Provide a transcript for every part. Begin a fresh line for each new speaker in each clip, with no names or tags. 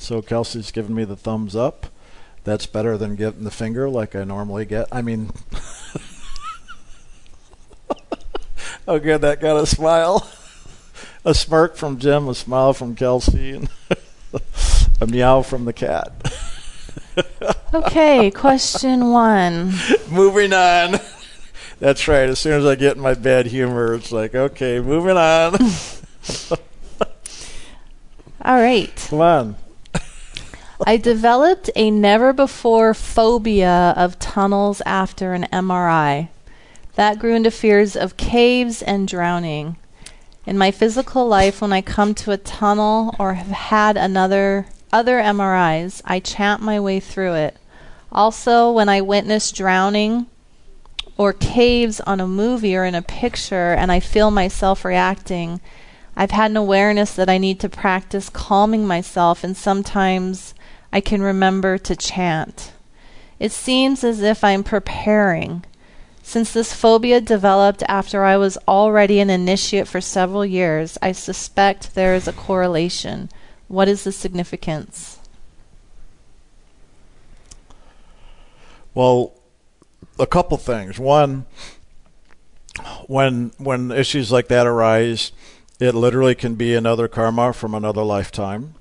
So Kelsey's giving me the thumbs up. That's better than getting the finger like I normally get. I mean, oh, good. That got a smile, a smirk from Jim, a smile from Kelsey, and a meow from the cat.
okay, question one.
Moving on. That's right. As soon as I get in my bad humor, it's like, okay, moving on.
All right.
Come on.
I developed a never before phobia of tunnels after an MRI. That grew into fears of caves and drowning. In my physical life, when I come to a tunnel or have had another other MRIs, I chant my way through it. Also, when I witness drowning or caves on a movie or in a picture and I feel myself reacting, I've had an awareness that I need to practice calming myself, and sometimes I can remember to chant. It seems as if I'm preparing. Since this phobia developed after I was already an initiate for several years, I suspect there is a correlation. What is the significance?
Well, a couple things. One, when when issues like that arise, it literally can be another karma from another lifetime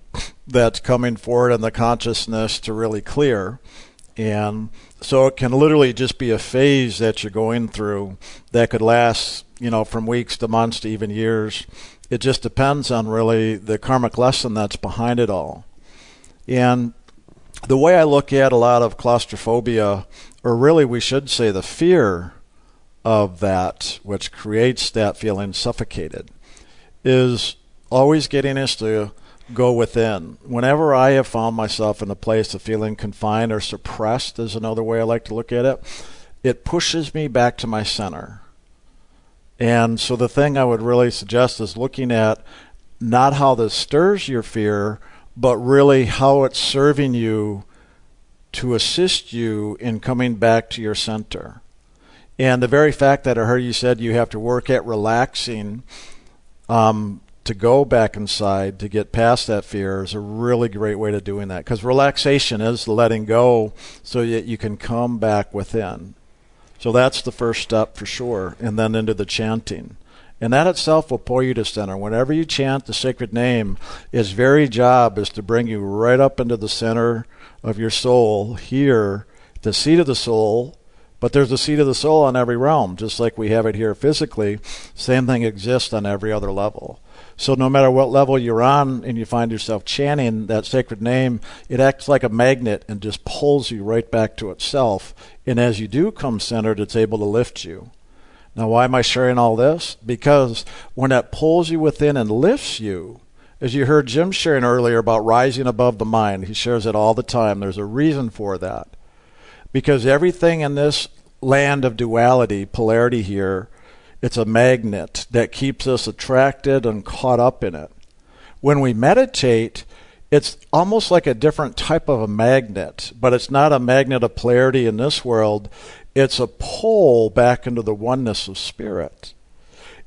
that's coming forward in the consciousness to really clear. And so it can literally just be a phase that you're going through that could last, you know, from weeks to months to even years. It just depends on really the karmic lesson that's behind it all. And the way I look at a lot of claustrophobia, or really we should say the fear of that, which creates that feeling suffocated, is always getting us to go within. Whenever I have found myself in a place of feeling confined or suppressed, is another way I like to look at it, it pushes me back to my center. And so the thing I would really suggest is looking at not how this stirs your fear, but really how it's serving you to assist you in coming back to your center. And the very fact that I heard you said you have to work at relaxing um, to go back inside to get past that fear is a really great way to doing that because relaxation is letting go so that you can come back within. So that's the first step for sure, and then into the chanting. And that itself will pull you to center. Whenever you chant the sacred name, its very job is to bring you right up into the center of your soul, here, the seat of the soul. But there's a seat of the soul on every realm, just like we have it here physically. Same thing exists on every other level. So no matter what level you're on and you find yourself chanting that sacred name, it acts like a magnet and just pulls you right back to itself. And as you do come centered, it's able to lift you. Now, why am I sharing all this? Because when it pulls you within and lifts you, as you heard Jim sharing earlier about rising above the mind, he shares it all the time. There's a reason for that. Because everything in this land of duality, polarity here, it's a magnet that keeps us attracted and caught up in it. When we meditate, it's almost like a different type of a magnet, but it's not a magnet of polarity in this world. It's a pull back into the oneness of spirit.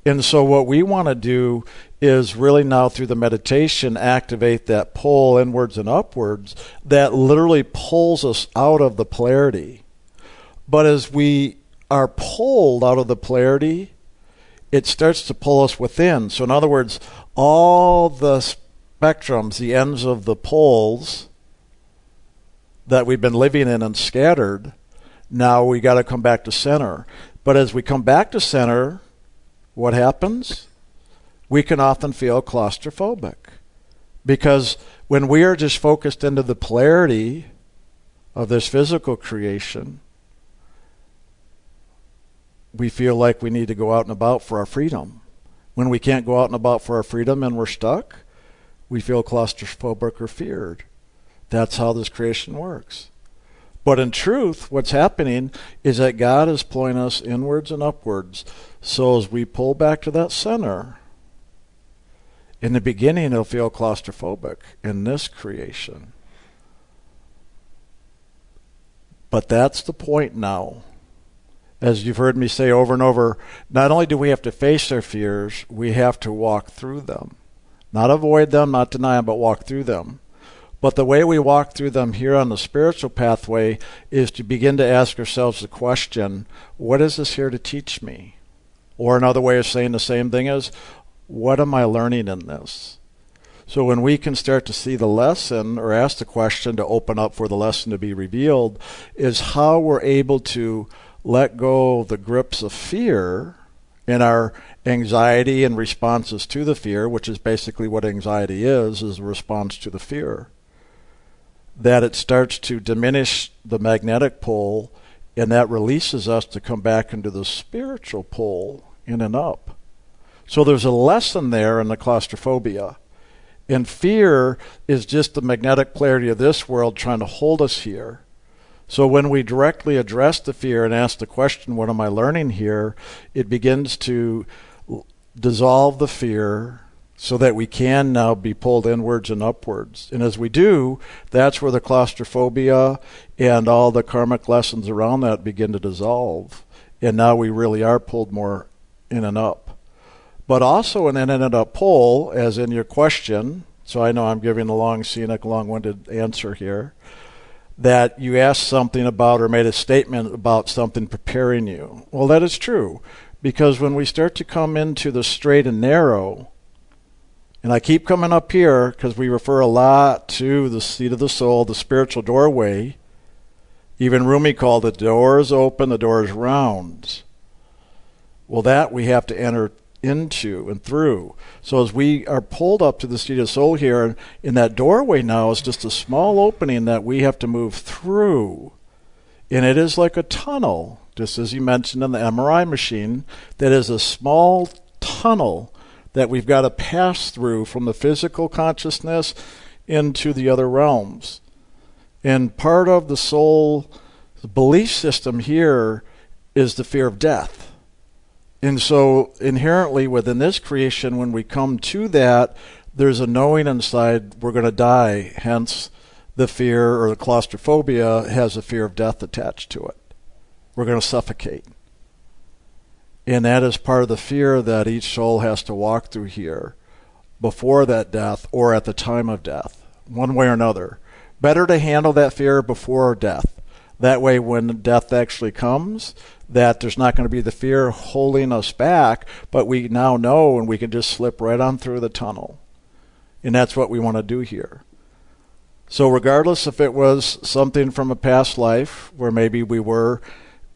And so, what we want to do is really now through the meditation activate that pull inwards and upwards that literally pulls us out of the polarity. But as we are pulled out of the polarity, it starts to pull us within. So, in other words, all the spectrums, the ends of the poles that we've been living in and scattered, now we got to come back to center. But as we come back to center, what happens? We can often feel claustrophobic. Because when we are just focused into the polarity of this physical creation, we feel like we need to go out and about for our freedom. When we can't go out and about for our freedom and we're stuck, we feel claustrophobic or feared. That's how this creation works. But in truth, what's happening is that God is pulling us inwards and upwards. So as we pull back to that center, in the beginning it'll feel claustrophobic in this creation. But that's the point now as you've heard me say over and over, not only do we have to face our fears, we have to walk through them. Not avoid them, not deny them, but walk through them. But the way we walk through them here on the spiritual pathway is to begin to ask ourselves the question what is this here to teach me? Or another way of saying the same thing is, what am I learning in this? So when we can start to see the lesson or ask the question to open up for the lesson to be revealed, is how we're able to let go of the grips of fear in our anxiety and responses to the fear, which is basically what anxiety is, is a response to the fear. That it starts to diminish the magnetic pole and that releases us to come back into the spiritual pole in and up. So there's a lesson there in the claustrophobia. And fear is just the magnetic polarity of this world trying to hold us here. So when we directly address the fear and ask the question, What am I learning here? it begins to dissolve the fear so that we can now be pulled inwards and upwards. And as we do, that's where the claustrophobia and all the karmic lessons around that begin to dissolve. And now we really are pulled more in and up. But also an in and up pull, as in your question, so I know I'm giving a long, scenic, long winded answer here, that you asked something about or made a statement about something preparing you. Well, that is true. Because when we start to come into the straight and narrow, and I keep coming up here because we refer a lot to the seat of the soul, the spiritual doorway. Even Rumi called it door is open, the door is round. Well, that we have to enter into and through. So as we are pulled up to the seat of soul here, in that doorway now is just a small opening that we have to move through. And it is like a tunnel, just as you mentioned in the MRI machine, that is a small tunnel that we've got to pass through from the physical consciousness into the other realms. And part of the soul belief system here is the fear of death. And so, inherently within this creation, when we come to that, there's a knowing inside we're going to die. Hence, the fear or the claustrophobia has a fear of death attached to it. We're going to suffocate. And that is part of the fear that each soul has to walk through here before that death or at the time of death, one way or another. Better to handle that fear before death. That way, when death actually comes, that there's not going to be the fear holding us back, but we now know and we can just slip right on through the tunnel. And that's what we want to do here. So, regardless if it was something from a past life where maybe we were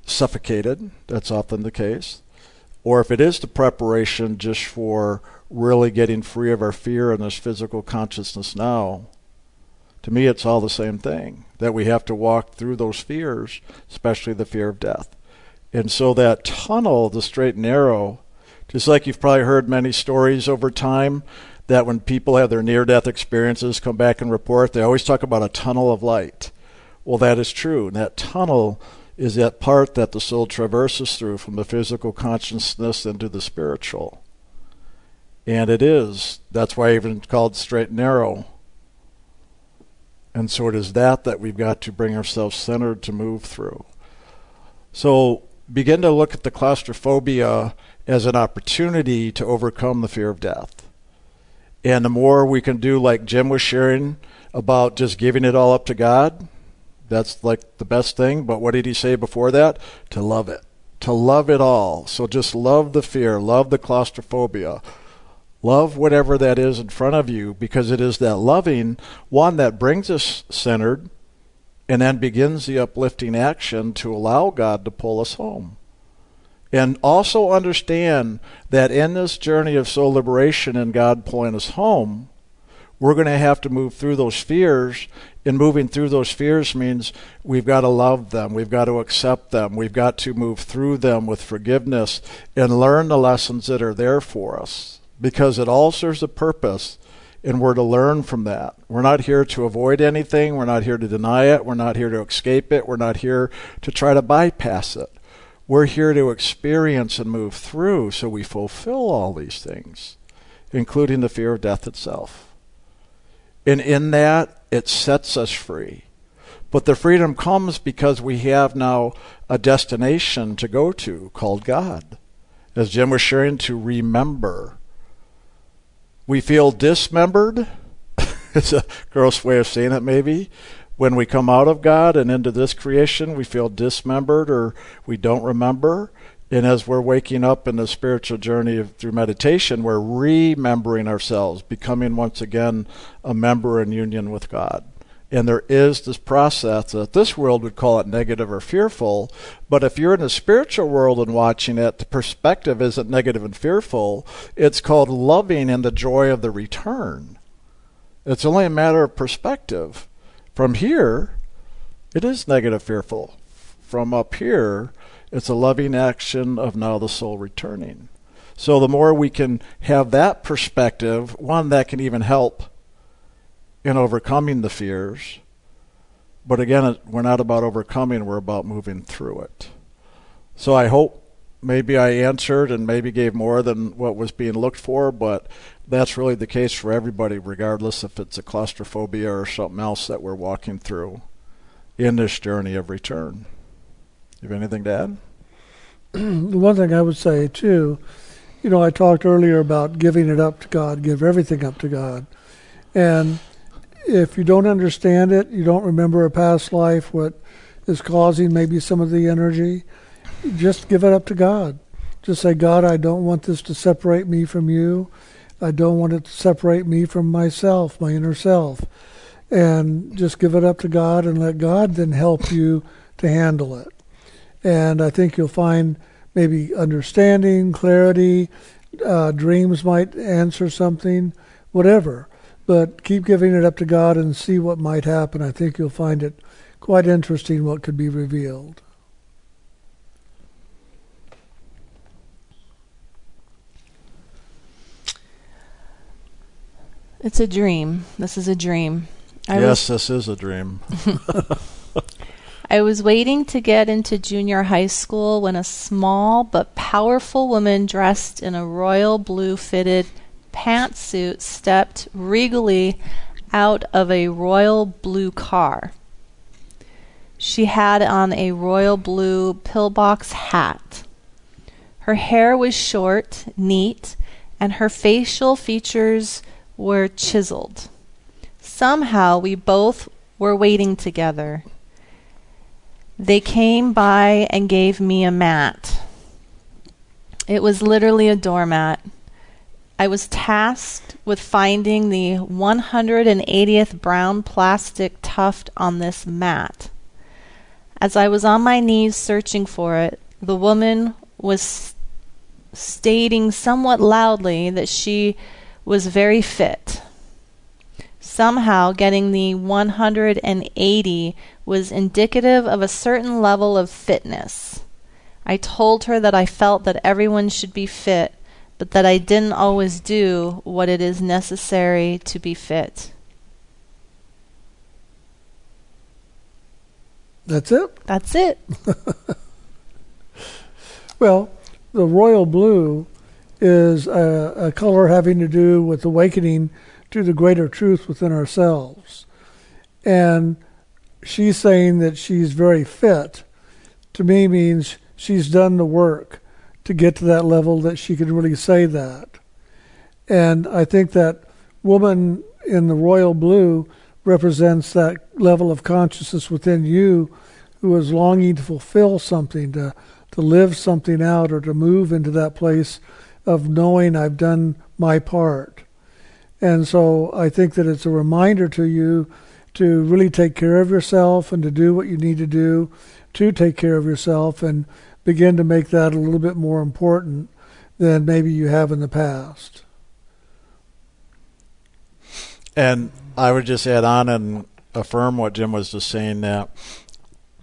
suffocated, that's often the case, or if it is the preparation just for really getting free of our fear in this physical consciousness now, to me it's all the same thing that we have to walk through those fears, especially the fear of death. And so that tunnel, the straight and narrow, just like you've probably heard many stories over time, that when people have their near death experiences come back and report, they always talk about a tunnel of light. Well, that is true. And that tunnel is that part that the soul traverses through from the physical consciousness into the spiritual. And it is. That's why even called straight and narrow. And so it is that that we've got to bring ourselves centered to move through. So begin to look at the claustrophobia as an opportunity to overcome the fear of death. And the more we can do, like Jim was sharing about just giving it all up to God, that's like the best thing. But what did he say before that? To love it. To love it all. So just love the fear, love the claustrophobia. Love whatever that is in front of you because it is that loving one that brings us centered and then begins the uplifting action to allow God to pull us home. And also understand that in this journey of soul liberation and God pulling us home, we're going to have to move through those fears. And moving through those fears means we've got to love them, we've got to accept them, we've got to move through them with forgiveness and learn the lessons that are there for us. Because it all serves a purpose and we're to learn from that. We're not here to avoid anything, we're not here to deny it, we're not here to escape it, we're not here to try to bypass it. We're here to experience and move through so we fulfill all these things, including the fear of death itself. And in that, it sets us free. But the freedom comes because we have now a destination to go to called God. As Jim was sharing, to remember. We feel dismembered it's a gross way of saying it, maybe. When we come out of God and into this creation, we feel dismembered or we don't remember. And as we're waking up in the spiritual journey of, through meditation, we're remembering ourselves, becoming once again a member in union with God. And there is this process that this world would call it negative or fearful. But if you're in the spiritual world and watching it, the perspective isn't negative and fearful. It's called loving and the joy of the return. It's only a matter of perspective. From here, it is negative, fearful. From up here, it's a loving action of now the soul returning. So the more we can have that perspective, one that can even help in overcoming the fears. But again, we're not about overcoming, we're about moving through it. So I hope maybe I answered and maybe gave more than what was being looked for, but that's really the case for everybody, regardless if it's a claustrophobia or something else that we're walking through in this journey of return. You have anything to add?
the one thing I would say, too, you know, I talked earlier about giving it up to God, give everything up to God. And if you don't understand it, you don't remember a past life, what is causing maybe some of the energy, just give it up to God. Just say, God, I don't want this to separate me from you. I don't want it to separate me from myself, my inner self. And just give it up to God and let God then help you to handle it. And I think you'll find maybe understanding, clarity, uh, dreams might answer something, whatever. But keep giving it up to God and see what might happen. I think you'll find it quite interesting what could be revealed.
It's a dream. This is a dream.
I yes, was, this is a dream.
I was waiting to get into junior high school when a small but powerful woman dressed in a royal blue fitted pantsuit stepped regally out of a royal blue car. She had on a royal blue pillbox hat. Her hair was short, neat, and her facial features were chiseled. Somehow we both were waiting together. They came by and gave me a mat. It was literally a doormat. I was tasked with finding the 180th brown plastic tuft on this mat. As I was on my knees searching for it, the woman was stating somewhat loudly that she was very fit. Somehow, getting the 180 was indicative of a certain level of fitness. I told her that I felt that everyone should be fit but that I didn't always do what it is necessary to be fit.
That's it?
That's it.
well, the royal blue is a, a, color having to do with awakening to the greater truth within ourselves. And she's saying that she's very fit, to me means she's done the work to get to that level that she can really say that. And I think that woman in the royal blue represents that level of consciousness within you who is longing to fulfill something, to, to live something out, or to move into that place of knowing I've done my part. And so I think that it's a reminder to you to really take care of yourself and to do what you need to do to take care of yourself and begin to make that a little bit more important than maybe you have in the past.
And I would just add on and affirm what Jim was just saying that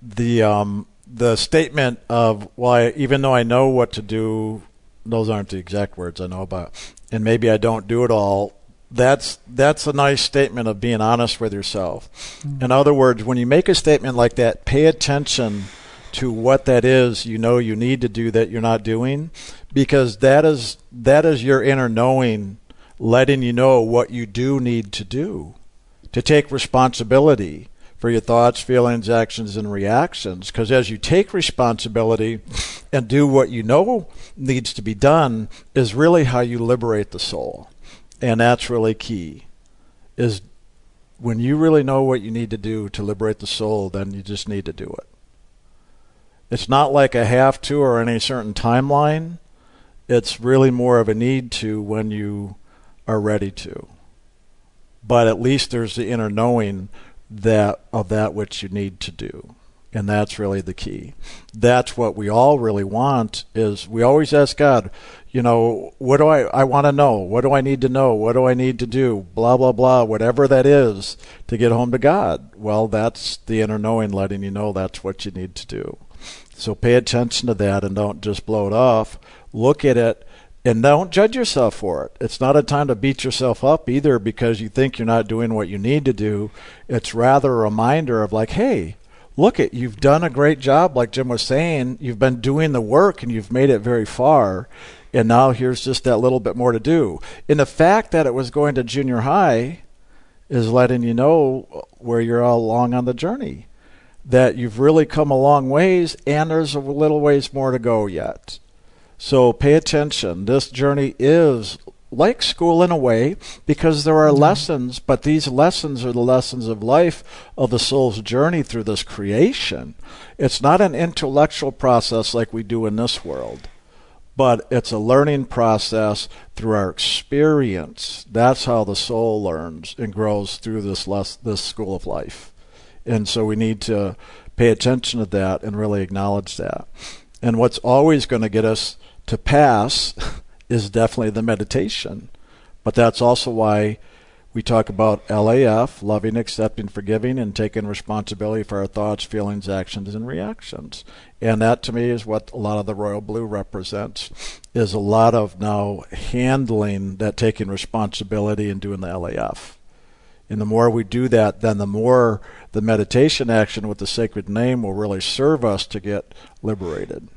the um, the statement of why well, even though I know what to do, those aren't the exact words I know about, and maybe I don't do it all. That's that's a nice statement of being honest with yourself. Mm-hmm. In other words, when you make a statement like that, pay attention to what that is you know you need to do that you're not doing because that is that is your inner knowing letting you know what you do need to do to take responsibility for your thoughts, feelings, actions, and reactions. Because as you take responsibility and do what you know needs to be done, is really how you liberate the soul. And that's really key. Is when you really know what you need to do to liberate the soul, then you just need to do it. It's not like a have to or any certain timeline. It's really more of a need to when you are ready to. But at least there's the inner knowing that of that which you need to do. And that's really the key. That's what we all really want is we always ask God, you know, what do I I want to know? What do I need to know? What do I need to do? Blah blah blah, whatever that is to get home to God. Well, that's the inner knowing letting you know that's what you need to do. So pay attention to that and don't just blow it off. Look at it and don't judge yourself for it. It's not a time to beat yourself up either because you think you're not doing what you need to do. It's rather a reminder of like, hey, look at you've done a great job like Jim was saying. You've been doing the work and you've made it very far. And now here's just that little bit more to do. And the fact that it was going to junior high is letting you know where you're all along on the journey. That you've really come a long ways and there's a little ways more to go yet. So pay attention. This journey is like school in a way because there are mm-hmm. lessons, but these lessons are the lessons of life of the soul's journey through this creation. It's not an intellectual process like we do in this world, but it's a learning process through our experience. That's how the soul learns and grows through this les- this school of life. And so we need to pay attention to that and really acknowledge that. And what's always going to get us to pass is definitely the meditation. But that's also why we talk about LAF, loving, accepting, forgiving, and taking responsibility for our thoughts, feelings, actions, and reactions. And that to me is what a lot of the Royal Blue represents, is a lot of now handling that taking responsibility and doing the LAF. And the more we do that, then the more the meditation action with the sacred name will really serve us to get liberated.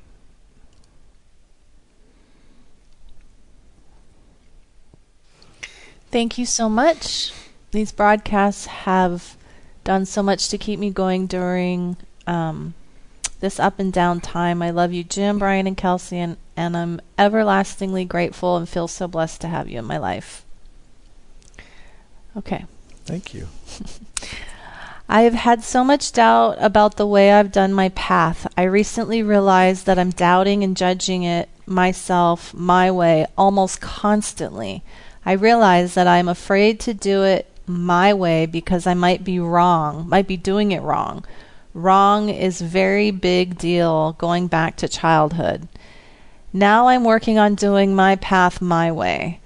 Thank you so much. These broadcasts have done so much to keep me going during um, this up and down time. I love you, Jim, Brian, and Kelsey, and, and I'm everlastingly grateful and feel so blessed to have you in my life. Okay.
Thank you.
I have had so much doubt about the way I've done my path. I recently realized that I'm doubting and judging it myself my way almost constantly. I realize that I'm afraid to do it my way because I might be wrong, might be doing it wrong. Wrong is very big deal going back to childhood. Now I'm working on doing my path my way.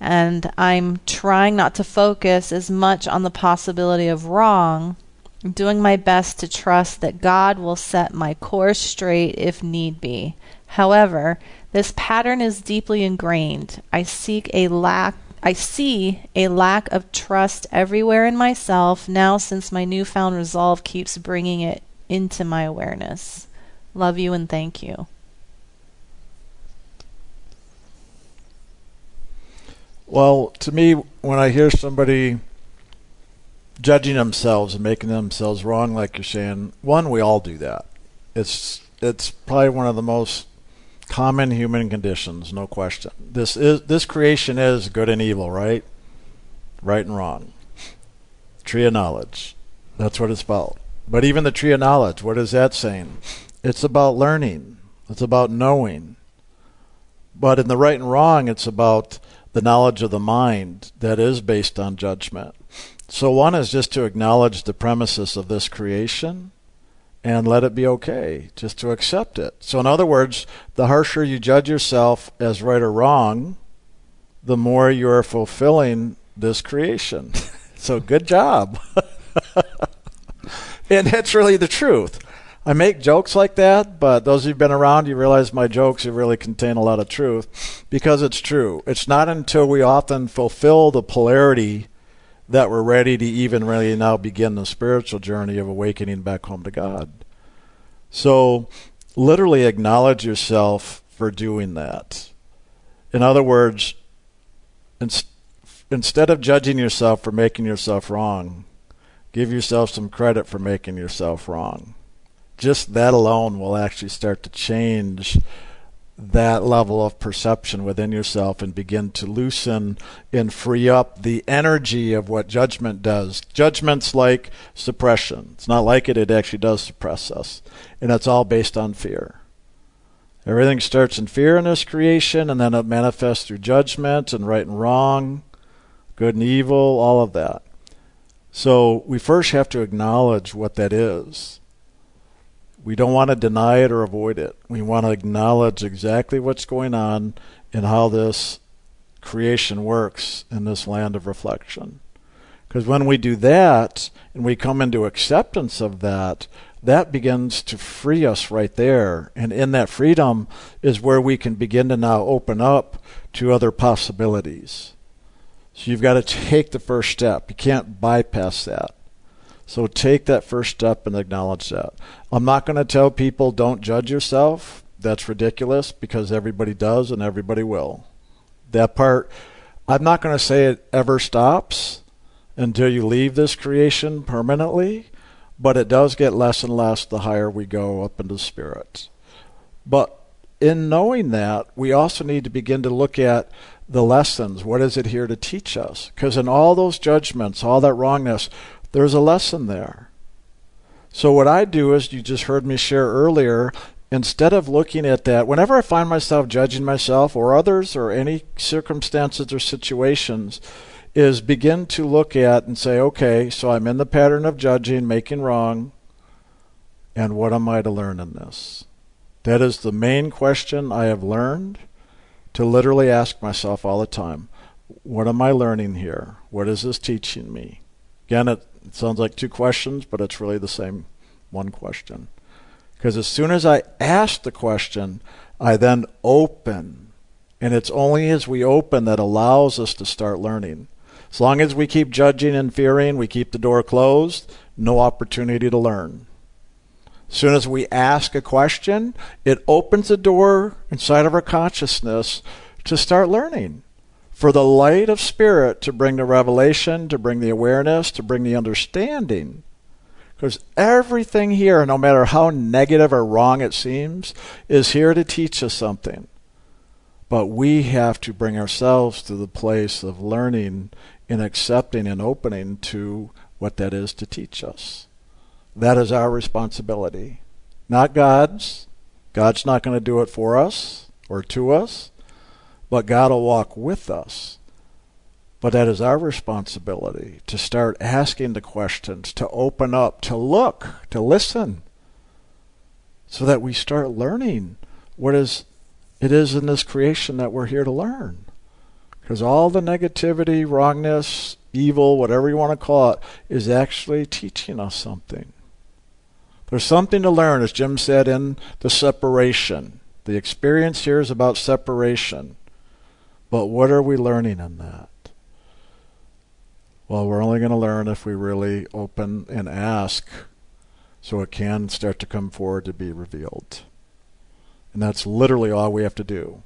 And I'm trying not to focus as much on the possibility of wrong, I'm doing my best to trust that God will set my course straight if need be. However, this pattern is deeply ingrained. I seek a lack I see a lack of trust everywhere in myself now since my newfound resolve keeps bringing it into my awareness. Love you and thank you.
Well, to me, when I hear somebody judging themselves and making themselves wrong, like you're saying, one, we all do that. It's it's probably one of the most common human conditions, no question. This is this creation is good and evil, right? Right and wrong. Tree of knowledge. That's what it's about. But even the tree of knowledge, what is that saying? It's about learning. It's about knowing. But in the right and wrong, it's about the knowledge of the mind that is based on judgment. So one is just to acknowledge the premises of this creation and let it be okay, just to accept it. So, in other words, the harsher you judge yourself as right or wrong, the more you're fulfilling this creation. so, good job. and that's really the truth. I make jokes like that, but those who've been around, you realize my jokes really contain a lot of truth because it's true. It's not until we often fulfill the polarity that we're ready to even really now begin the spiritual journey of awakening back home to God. So, literally acknowledge yourself for doing that. In other words, instead of judging yourself for making yourself wrong, give yourself some credit for making yourself wrong. Just that alone will actually start to change that level of perception within yourself and begin to loosen and free up the energy of what judgment does. Judgment's like suppression. It's not like it, it actually does suppress us. And it's all based on fear. Everything starts in fear in this creation, and then it manifests through judgment and right and wrong, good and evil, all of that. So we first have to acknowledge what that is we don't want to deny it or avoid it. We want to acknowledge exactly what's going on and how this creation works in this land of reflection. Because when we do that and we come into acceptance of that, that begins to free us right there. And in that freedom is where we can begin to now open up to other possibilities. So you've got to take the first step. You can't bypass that. So take that first step and acknowledge that. I'm not going to tell people don't judge yourself. That's ridiculous because everybody does and everybody will. That part, I'm not going to say it ever stops until you leave this creation permanently, but it does get less and less the higher we go up into spirit. But in knowing that, we also need to begin to look at the lessons. What is it here to teach us? Because in all those judgments, all that wrongness, there's a lesson there. So, what I do is, you just heard me share earlier, instead of looking at that, whenever I find myself judging myself or others or any circumstances or situations, is begin to look at and say, okay, so I'm in the pattern of judging, making wrong, and what am I to learn in this? That is the main question I have learned to literally ask myself all the time. What am I learning here? What is this teaching me? Again, it it sounds like two questions, but it's really the same one question. Because as soon as I ask the question, I then open. And it's only as we open that allows us to start learning. As long as we keep judging and fearing, we keep the door closed, no opportunity to learn. As soon as we ask a question, it opens a door inside of our consciousness to start learning for the light of spirit to bring the revelation, to bring the awareness, to bring the understanding. Because everything here, no matter how negative or wrong it seems, is here to teach us something. But we have to bring ourselves to the place of learning and accepting and opening to what that is to teach us. That is our responsibility, not God's. God's not going to do it for us or to us but God will walk with us. But that is our responsibility to start asking the questions, to open up, to look, to listen, so that we start learning what is it is in this creation that we're here to learn. Because all the negativity, wrongness, evil, whatever you want to call it, is actually teaching us something. There's something to learn, as Jim said, in the separation. The experience here is about separation. But what are we learning in that? Well, we're only going to learn if we really open and ask so it can start to come forward to be revealed. And that's literally all we have to do.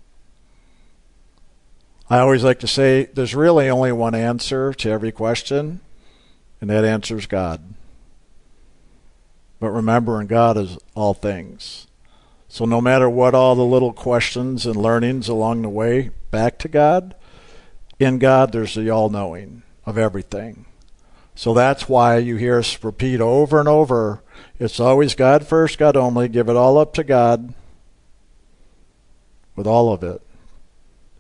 I always like to say there's really only one answer to every question, and that answer is God. But remember, in God is all things. So no matter what all the little questions and learnings along the way back to God, in God there's the all knowing of everything. So that's why you hear us repeat over and over it's always God first, God only, give it all up to God with all of it.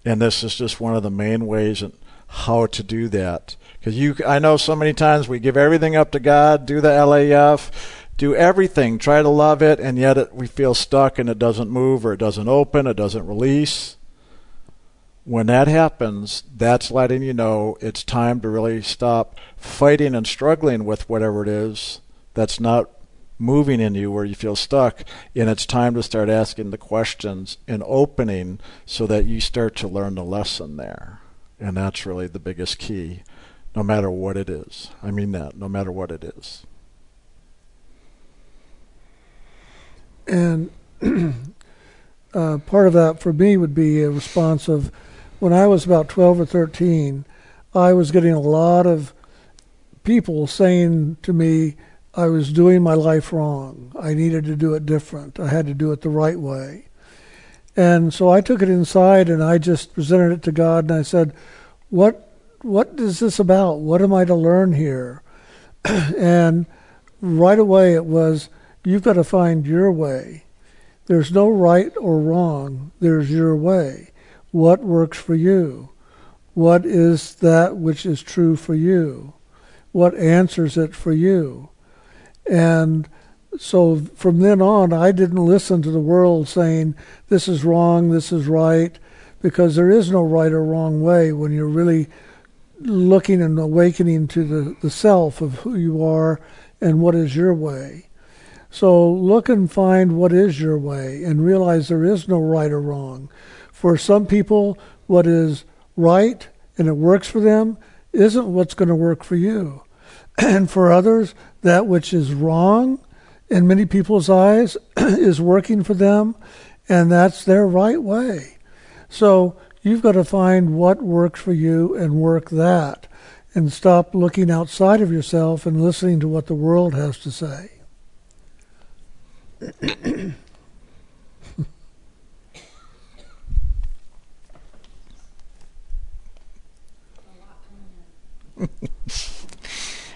And this is just one of the main ways and how to do that. Because you, I know so many times we give everything up to God, do the LAF, do everything, try to love it, and yet it, we feel stuck and it doesn't move or it doesn't open, it doesn't release. When that happens, that's letting you know it's time to really stop fighting and struggling with whatever it is that's not moving in you where you feel stuck, and it's time to start asking the questions and opening so that you start to learn the lesson there. And that's really the biggest key, no matter what it is. I mean that, no matter what it is.
And uh, part of that for me would be a response of when I was about 12 or 13, I was getting a lot of people saying to me I was doing my life wrong. I needed to do it different. I had to do it the right way. And so I took it inside and I just presented it to God and I said, "What what is this about? What am I to learn here?" and right away it was, "You've got to find your way. There's no right or wrong. There's your way. What works for you? What is that which is true for you? What answers it for you?" And so from then on, I didn't listen to the world saying, this is wrong, this is right, because there is no right or wrong way when you're really looking and awakening to the, the self of who you are and what is your way. So look and find what is your way and realize there is no right or wrong. For some people, what is right and it works for them isn't what's going to work for you. And for others, that which is wrong in many people's eyes is working for them, and that's their right way. So you've got to find what works for you and work that, and stop looking outside of yourself and listening to what the world has to say.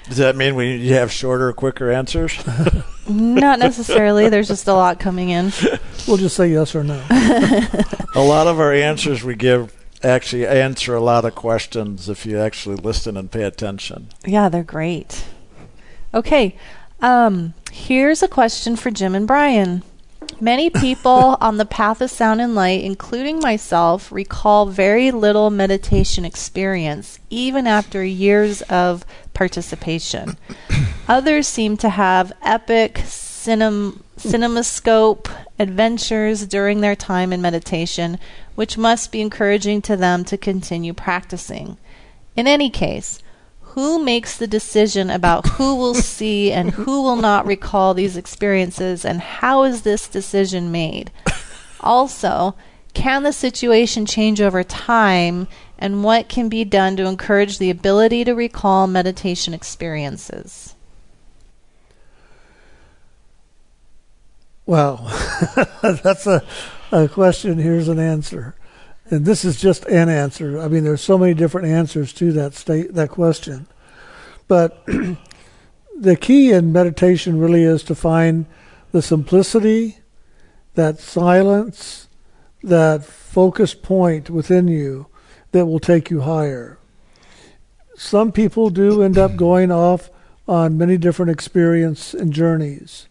Does that mean we need to have shorter, quicker answers?
Not necessarily. There's just a lot coming in.
We'll just say yes or no.
a lot of our answers we give actually answer a lot of questions if you actually listen and pay attention.
Yeah, they're great. Okay, um, here's a question for Jim and Brian. Many people on the path of sound and light, including myself, recall very little meditation experience, even after years of participation. Others seem to have epic cinem- cinemascope adventures during their time in meditation, which must be encouraging to them to continue practicing. In any case, who makes the decision about who will see and who will not recall these experiences, and how is this decision made? Also, can the situation change over time, and what can be done to encourage the ability to recall meditation experiences?
Well, that's a, a question. Here's an answer. And this is just an answer. I mean, there's so many different answers to that state that question. But the key in meditation really is to find the simplicity, that silence, that focus point within you that will take you higher. Some people do end up going off on many different experience and journeys.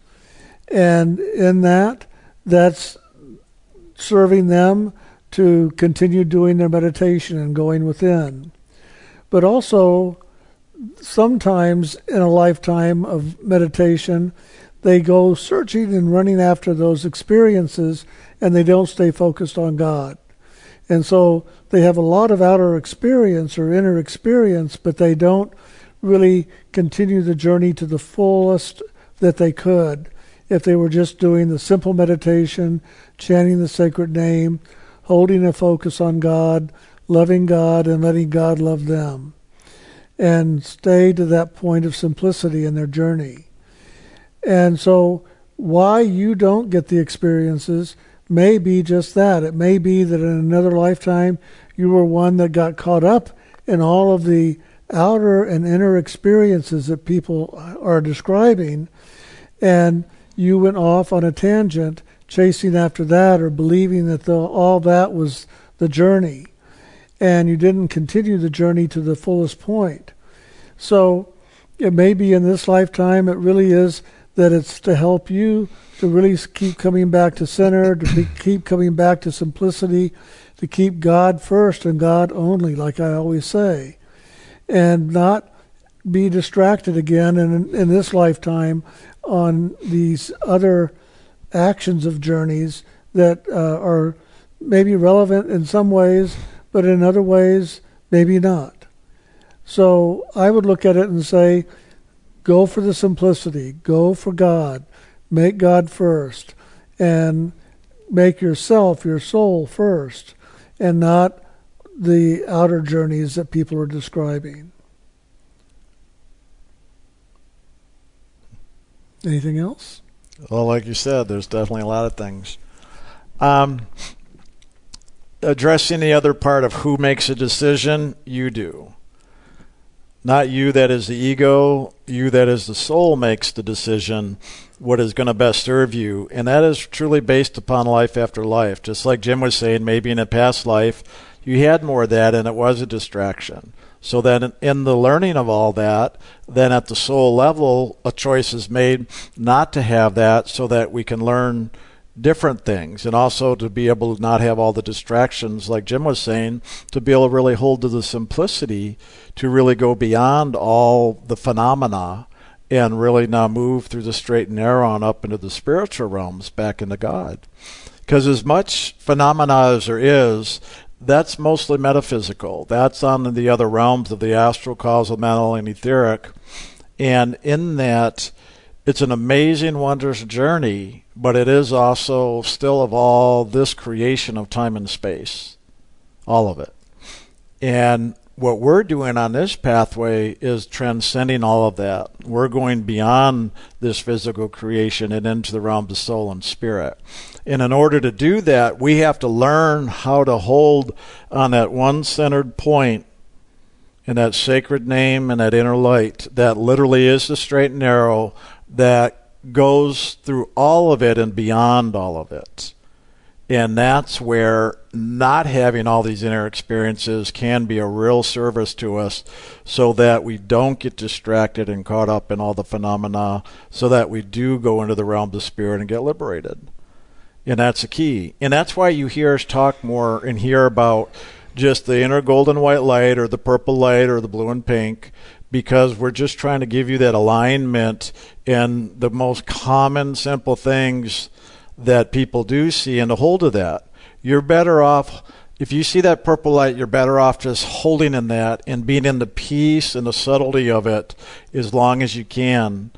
And in that, that's serving them to continue doing their meditation and going within. But also, sometimes in a lifetime of meditation, they go searching and running after those experiences and they don't stay focused on God. And so they have a lot of outer experience or inner experience, but they don't really continue the journey to the fullest that they could if they were just doing the simple meditation, chanting the sacred name, holding a focus on God, loving God, and letting God love them, and stay to that point of simplicity in their journey. And so, why you don't get the experiences may be just that. It may be that in another lifetime you were one that got caught up in all of the outer and inner experiences that people are describing, and you went off on a tangent chasing after that or believing that the, all that was the journey and you didn't continue the journey to the fullest point. So it may be in this lifetime, it really is that it's to help you to really keep coming back to center, to be, keep coming back to simplicity, to keep God first and God only, like I always say, and not be distracted again in, in this lifetime on these other actions of journeys that uh, are maybe relevant in some ways, but in other ways, maybe not. So I would look at it and say, go for the simplicity, go for God, make God first, and make yourself, your soul first, and not the outer journeys that people are describing. Anything else?
Well, like you said, there's definitely a lot of things. Um, addressing the other part of who makes a decision, you do. Not you that is the ego, you that is the soul makes the decision what is going to best serve you. And that is truly based upon life after life. Just like Jim was saying, maybe in a past life you had more of that and it was a distraction. So then in the learning of all that, then at the soul level, a choice is made not to have that so that we can learn different things and also to be able to not have all the distractions like Jim was saying to be able to really hold to the simplicity to really go beyond all the phenomena and really now move through the straight and narrow and up into the spiritual realms back into God. Because as much phenomena as there is that's mostly metaphysical that's on the other realms of the astral causal mental and etheric and in that it's an amazing, wondrous journey, but it is also still of all this creation of time and space. All of it. And what we're doing on this pathway is transcending all of that. We're going beyond this physical creation and into the realm of soul and spirit. And in order to do that, we have to learn how to hold on that one centered point in that sacred name and that inner light that literally is the straight and narrow that goes through all of it and beyond all of it. And that's where not having all these inner experiences can be a real service to us so that we don't get distracted and caught up in all the phenomena, so that we do go into the realm of spirit and get liberated. And that's the key. And that's why you hear us talk more and hear about just the inner golden white light or the purple light or the blue and pink because we're just trying to give you that alignment and the most common simple things that people do see and a hold of that. You're better off if you see that purple light, you're better off just holding in that and being in the peace and the subtlety of it as long as you can,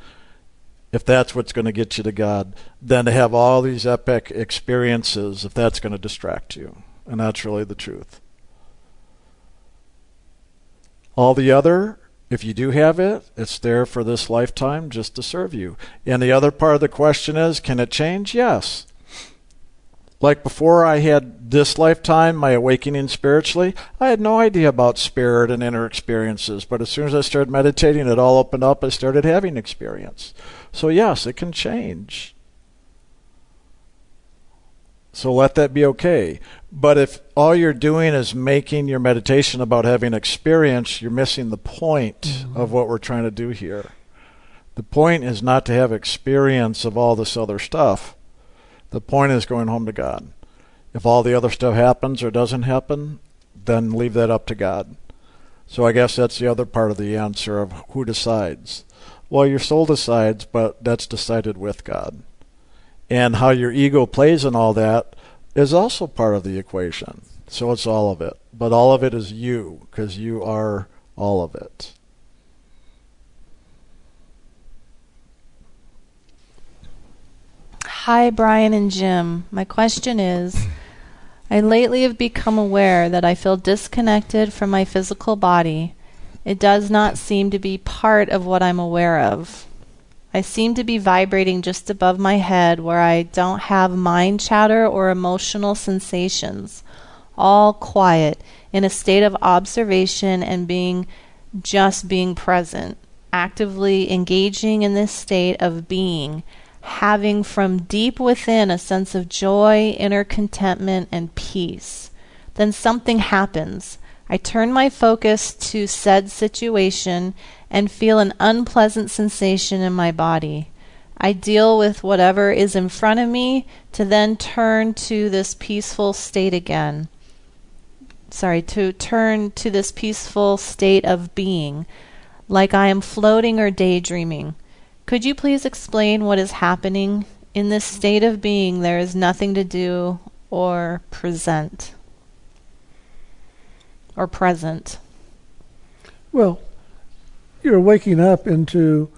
if that's what's going to get you to God, than to have all these epic experiences if that's going to distract you. And that's really the truth. All the other if you do have it, it's there for this lifetime just to serve you. And the other part of the question is can it change? Yes. Like before I had this lifetime, my awakening spiritually, I had no idea about spirit and inner experiences. But as soon as I started meditating, it all opened up. I started having experience. So, yes, it can change. So let that be okay. But if all you're doing is making your meditation about having experience, you're missing the point mm-hmm. of what we're trying to do here. The point is not to have experience of all this other stuff. The point is going home to God. If all the other stuff happens or doesn't happen, then leave that up to God. So I guess that's the other part of the answer of who decides. Well, your soul decides, but that's decided with God and how your ego plays and all that is also part of the equation. So it's all of it. But all of it is you, because you are all of it.
Hi, Brian and Jim. My question is I lately have become aware that I feel disconnected from my physical body. It does not seem to be part of what I'm aware of. I seem to be vibrating just above my head where I don't have mind chatter or emotional sensations. All quiet, in a state of observation and being just being present, actively engaging in this state of being, having from deep within a sense of joy, inner contentment, and peace. Then something happens. I turn my focus to said situation and feel an unpleasant sensation in my body. I deal with whatever is in front of me to then turn to this peaceful state again. Sorry, to turn to this peaceful state of being, like I am floating or daydreaming. Could you please explain what is happening? In this state of being, there is nothing to do or present or present.
Well, you're waking up into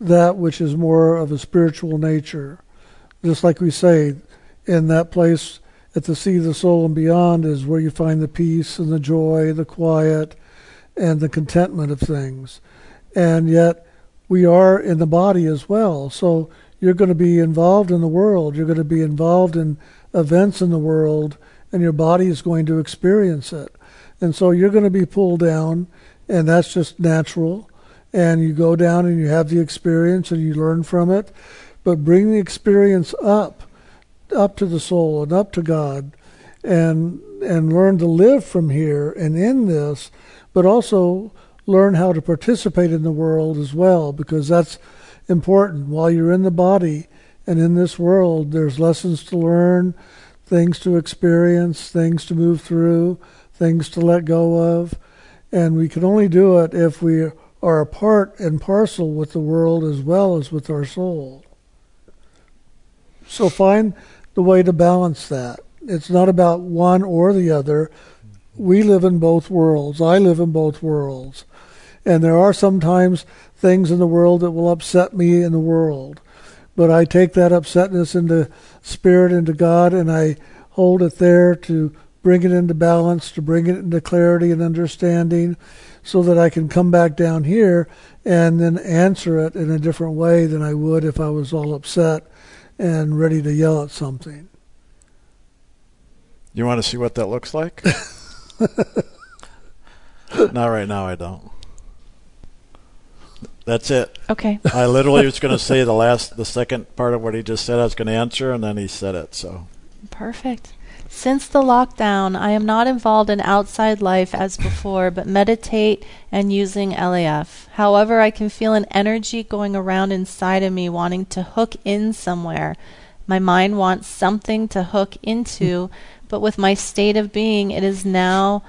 that which is more of a spiritual nature. Just like we say, in that place at the seat of the soul and beyond is where you find the peace and the joy, the quiet, and the contentment of things. And yet, we are in the body as well. So you're going to be involved in the world. You're going to be involved in events in the world and your body is going to experience it. And so you're going to be pulled down, and that's just natural. And you go down and you have the experience and you learn from it. But bring the experience up, up to the soul and up to God, and and learn to live from here and in this, but also learn how to participate in the world as well, because that's important. While you're in the body and in this world, there's lessons to learn, things to experience, things to move through, things to let go of. And we can only do it if we are a part and parcel with the world as well as with our soul. So find the way to balance that. It's not about one or the other. We live in both worlds. I live in both worlds. And there are sometimes things in the world that will upset me in the world. But I take that upsetness into spirit, into God, and I hold it there to bring it into balance, to bring it into clarity and understanding, so that I can come back down here and then answer it in a different way than I would if I was all upset and ready to yell at something.
You want to see what that looks like? Not right now, I don't. That's it.
Okay.
I literally was going to say the last, the second part of what he just said. I was going to answer, and then he said it. So
Perfect. Since the lockdown, I am not involved in outside life as before, but meditate and using LAF. However, I can feel an energy going around inside of me wanting to hook in somewhere. My mind wants something to hook into, but with my state of being, it is now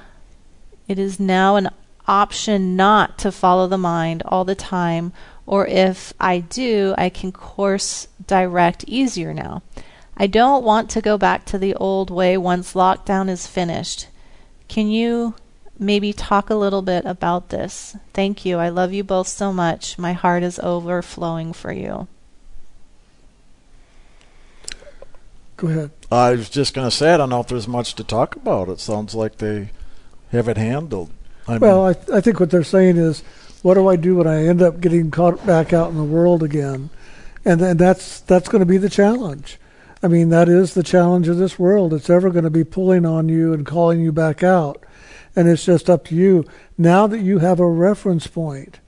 it is now an option not to follow the mind all the time, or if I do, I can course direct easier now. I don't want to go back to the old way once lockdown is finished. Can you maybe talk a little bit about this? Thank you. I love you both so much. My heart is overflowing for you.
Go ahead.
I was just going to say I don't know if there's much to talk about. It sounds like they have it handled. I
well, I, th- I think what they're saying is, what do I do when I end up getting caught back out in the world again? And and that's that's going to be the challenge. I mean, that is the challenge of this world. It's ever going to be pulling on you and calling you back out. And it's just up to you. Now that you have a reference point,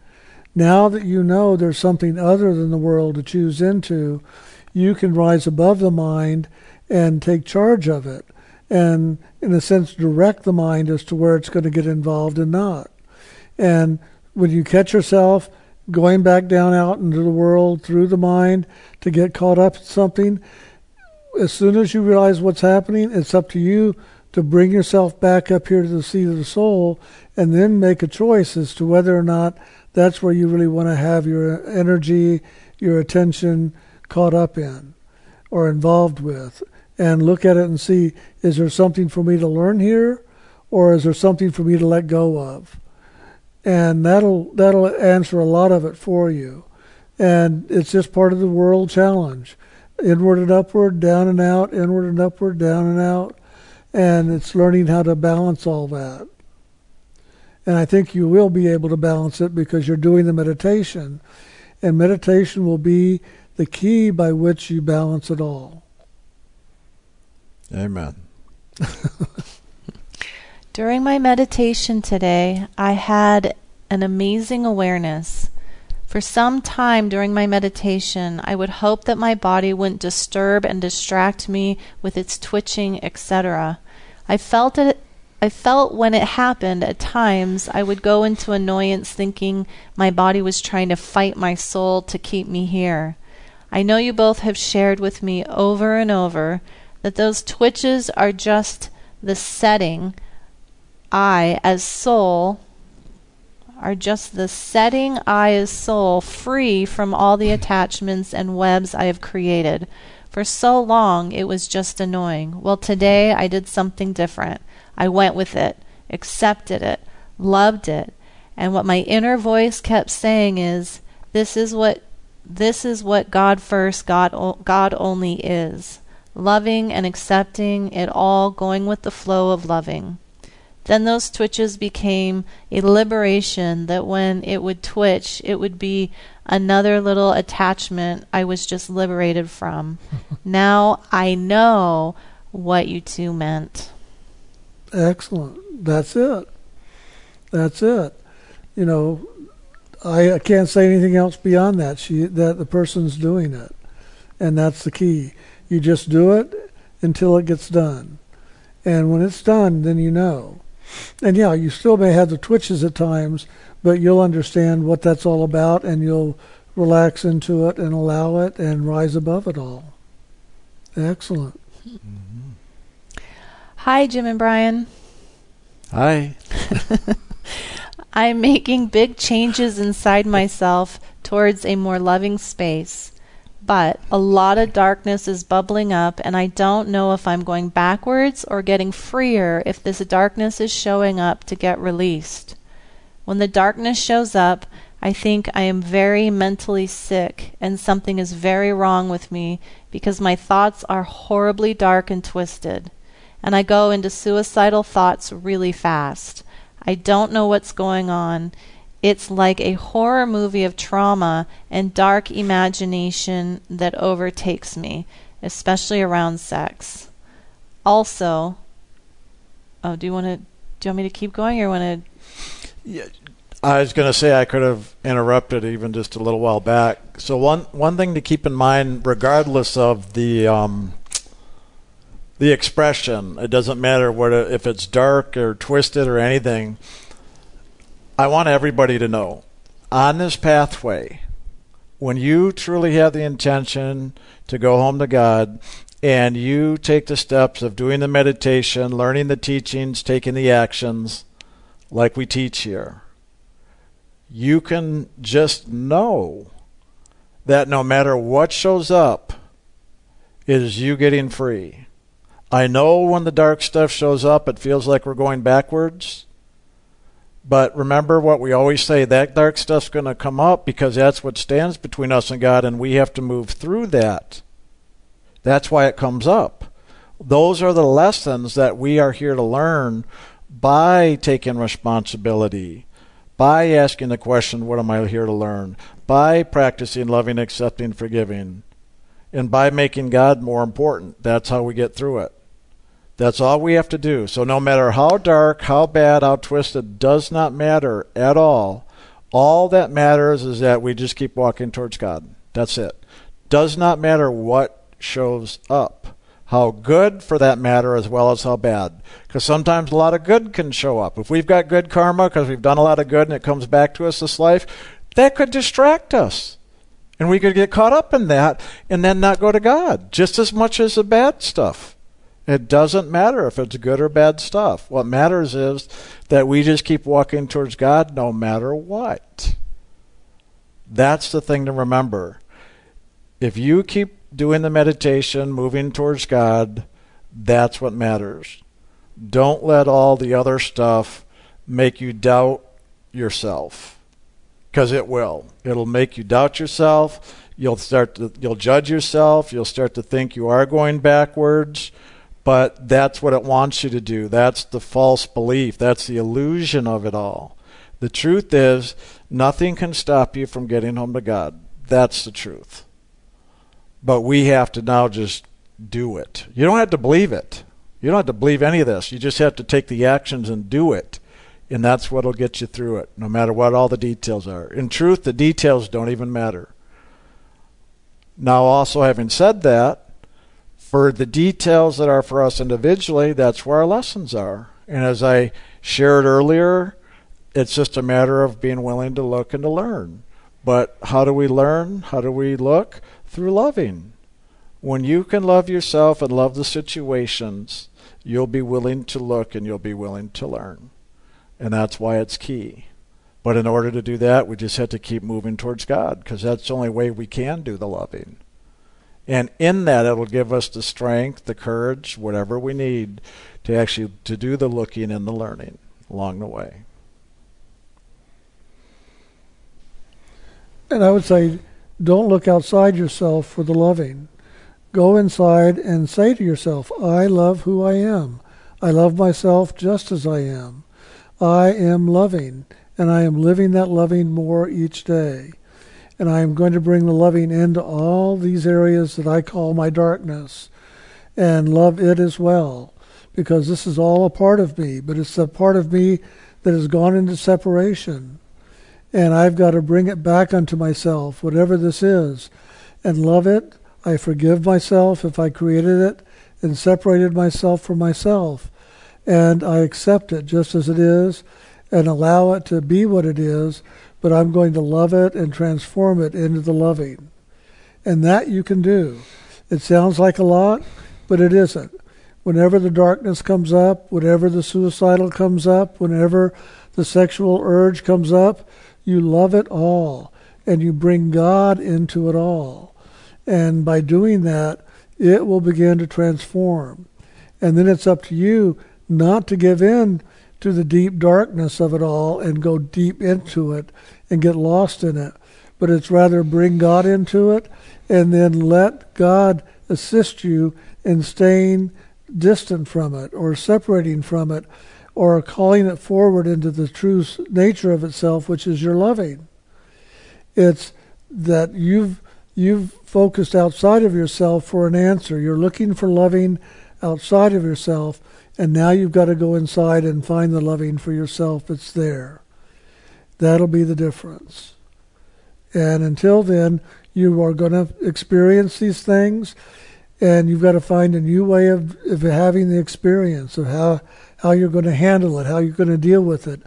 now that you know there's something other than the world to choose into, you can rise above the mind and take charge of it. And in a sense, direct the mind as to where it's going to get involved and not. And when you catch yourself going back down out into the world through the mind to get caught up in something, as soon as you realize what's happening, it's up to you to bring yourself back up here to the seat of the soul and then make a choice as to whether or not that's where you really want to have your energy, your attention caught up in or involved with. And look at it and see is there something for me to learn here or is there something for me to let go of? And that'll that'll answer a lot of it for you. And it's just part of the world challenge inward and upward, down and out, inward and upward, down and out. And it's learning how to balance all that. And I think you will be able to balance it because you're doing the meditation. And meditation will be the key by which you balance it all.
Amen.
During my meditation today, I had an amazing awareness for some time during my meditation, I would hope that my body wouldn't disturb and distract me with its twitching, etc. I felt it I felt when it happened at times I would go into annoyance thinking my body was trying to fight my soul to keep me here. I know you both have shared with me over and over that those twitches are just the setting I, as soul, are just the setting I as soul free from all the attachments and webs I have created. For so long it was just annoying. Well, today I did something different. I went with it, accepted it, loved it, and what my inner voice kept saying is, "This is what this is what God first, God God only is." Loving and accepting it all, going with the flow of loving. Then those twitches became a liberation that when it would twitch, it would be another little attachment I was just liberated from. now I know what you two meant.
Excellent. That's it. That's it. You know, I, I can't say anything else beyond that. She that the person's doing it, and that's the key. You just do it until it gets done, and when it's done, then you know. And yeah, you still may have the twitches at times, but you'll understand what that's all about, and you'll relax into it and allow it and rise above it all. Excellent. Mm-hmm.
Hi, Jim and Brian.
Hi.
I'm making big changes inside myself towards a more loving space, but a lot of darkness is bubbling up, and I don't know if I'm going backwards or getting freer if this darkness is showing up to get released. When the darkness shows up, I think I am very mentally sick and something is very wrong with me because my thoughts are horribly dark and twisted. And I go into suicidal thoughts really fast. I don't know what's going on. It's like a horror movie of trauma and dark imagination that overtakes me, especially around sex. Also, oh, do you want to? Do you want me to keep going, or want to?
Yeah, I was going to say I could have interrupted even just a little while back. So one one thing to keep in mind, regardless of the um, the expression. It doesn't matter what if it's dark or twisted or anything. I want everybody to know on this pathway, when you truly have the intention to go home to God and you take the steps of doing the meditation, learning the teachings, taking the actions, like we teach here, you can just know that no matter what shows up, it is you getting free. I know when the dark stuff shows up, it feels like we're going backwards. But remember what we always say that dark stuff's going to come up because that's what stands between us and God, and we have to move through that. That's why it comes up. Those are the lessons that we are here to learn by taking responsibility, by asking the question, What am I here to learn? by practicing loving, accepting, forgiving, and by making God more important. That's how we get through it. That's all we have to do. So no matter how dark, how bad, how twisted, does not matter at all. All that matters is that we just keep walking towards God. That's it. Does not matter what shows up. How good, for that matter, as well as how bad. Because sometimes a lot of good can show up. If we've got good karma because we've done a lot of good and it comes back to us this life, that could distract us. And we could get caught up in that and then not go to God just as much as the bad stuff. It doesn't matter if it's good or bad stuff. What matters is that we just keep walking towards God no matter what. That's the thing to remember. If you keep doing the meditation, moving towards God, that's what matters. Don't let all the other stuff make you doubt yourself because it will. It'll make you doubt yourself. You'll start to you'll judge yourself. You'll start to think you are going backwards but that's what it wants you to do. That's the false belief. That's the illusion of it all. The truth is, nothing can stop you from getting home to God. That's the truth. But we have to now just do it. You don't have to believe it. You don't have to believe any of this. You just have to take the actions and do it. And that's what'll get you through it, no matter what all the details are. In truth, the details don't even matter. Now, also having said that, for the details that are for us individually, that's where our lessons are. And as I shared earlier, it's just a matter of being willing to look and to learn. But how do we learn? How do we look? Through loving. When you can love yourself and love the situations, you'll be willing to look and you'll be willing to learn. And that's why it's key. But in order to do that, we just have to keep moving towards God because that's the only way we can do the loving. And in that, it'll give us the strength, the courage, whatever we need to actually to do the looking and the learning along the way.
And I would say, don't look outside yourself for the loving. Go inside and say to yourself, I love who I am. I love myself just as I am. I am loving, and I am living that loving more each day and I am going to bring the loving into all these areas that I call my darkness and love it as well because this is all a part of me, but it's a part of me that has gone into separation. And I've got to bring it back unto myself, whatever this is, and love it. I forgive myself if I created it and separated myself from myself. And I accept it just as it is and allow it to be what it is, but I'm going to love it and transform it into the loving. And that you can do. It sounds like a lot, but it isn't. Whenever the darkness comes up, whenever the suicidal comes up, whenever the sexual urge comes up, you love it all and you bring God into it all. And by doing that, it will begin to transform. And then it's up to you not to give in to the deep darkness of it all and go deep into it and get lost in it. But it's rather bring God into it and then let God assist you in staying distant from it or separating from it or calling it forward into the true nature of itself, which is your loving. It's that you've you've focused outside of yourself for an answer. You're looking for loving outside of yourself, and now you've got to go inside and find the loving for yourself that's there. That'll be the difference. And until then, you are going to experience these things, and you've got to find a new way of, of having the experience of how, how you're going to handle it, how you're going to deal with it.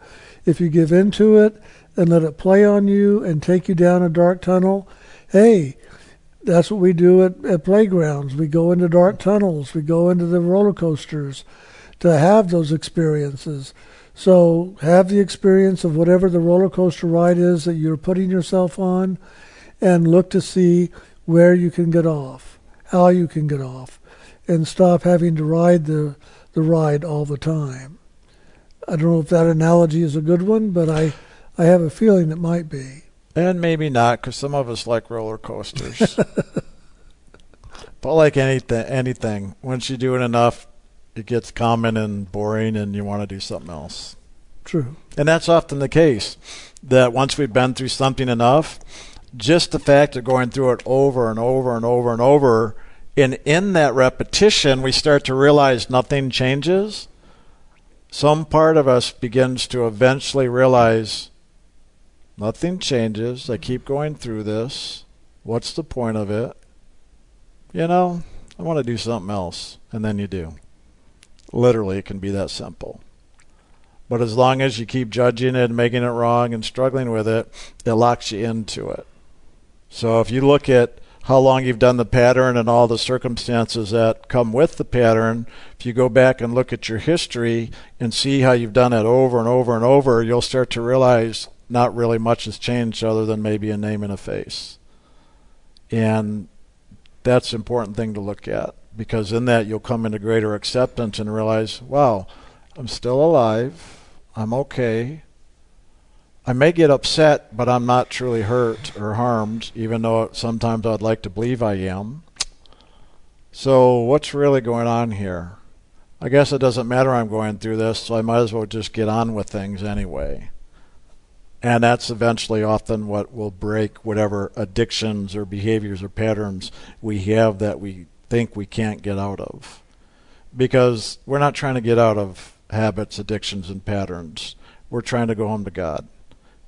If you give in to it and let it play on you and take you down a dark tunnel, hey, that's what we do at, at playgrounds. We go into dark tunnels, we go into the roller coasters to have those experiences. So have the experience of whatever the roller coaster ride is that you're putting yourself on and look to see where you can get off, how you can get off, and stop having to ride the, the ride all the time. I don't know if that analogy is a good one, but I, I have a feeling it might be.
And maybe not, because some of us like roller coasters. but like anything, anything, once you do it enough, it gets common and boring, and you want to do something else.
True.
And that's often the case. That once we've been through something enough, just the fact of going through it over and over and over and over, and in that repetition, we start to realize nothing changes. Some part of us begins to eventually realize Nothing changes. I keep going through this. What's the point of it? You know, I want to do something else. And then you do. Literally, it can be that simple. But as long as you keep judging it and making it wrong and struggling with it, it locks you into it. So if you look at how long you've done the pattern and all the circumstances that come with the pattern, if you go back and look at your history and see how you've done it over and over and over, you'll start to realize not really much has changed other than maybe a name and a face. And that's an important thing to look at because in that you'll come into greater acceptance and realize, wow, I'm still alive. I'm okay. I may get upset, but I'm not truly hurt or harmed, even though sometimes I'd like to believe I am. So, what's really going on here? I guess it doesn't matter I'm going through this, so I might as well just get on with things anyway. And that's eventually often what will break whatever addictions or behaviors or patterns we have that we think we can't get out of. Because we're not trying to get out of habits, addictions, and patterns. We're trying to go home to God.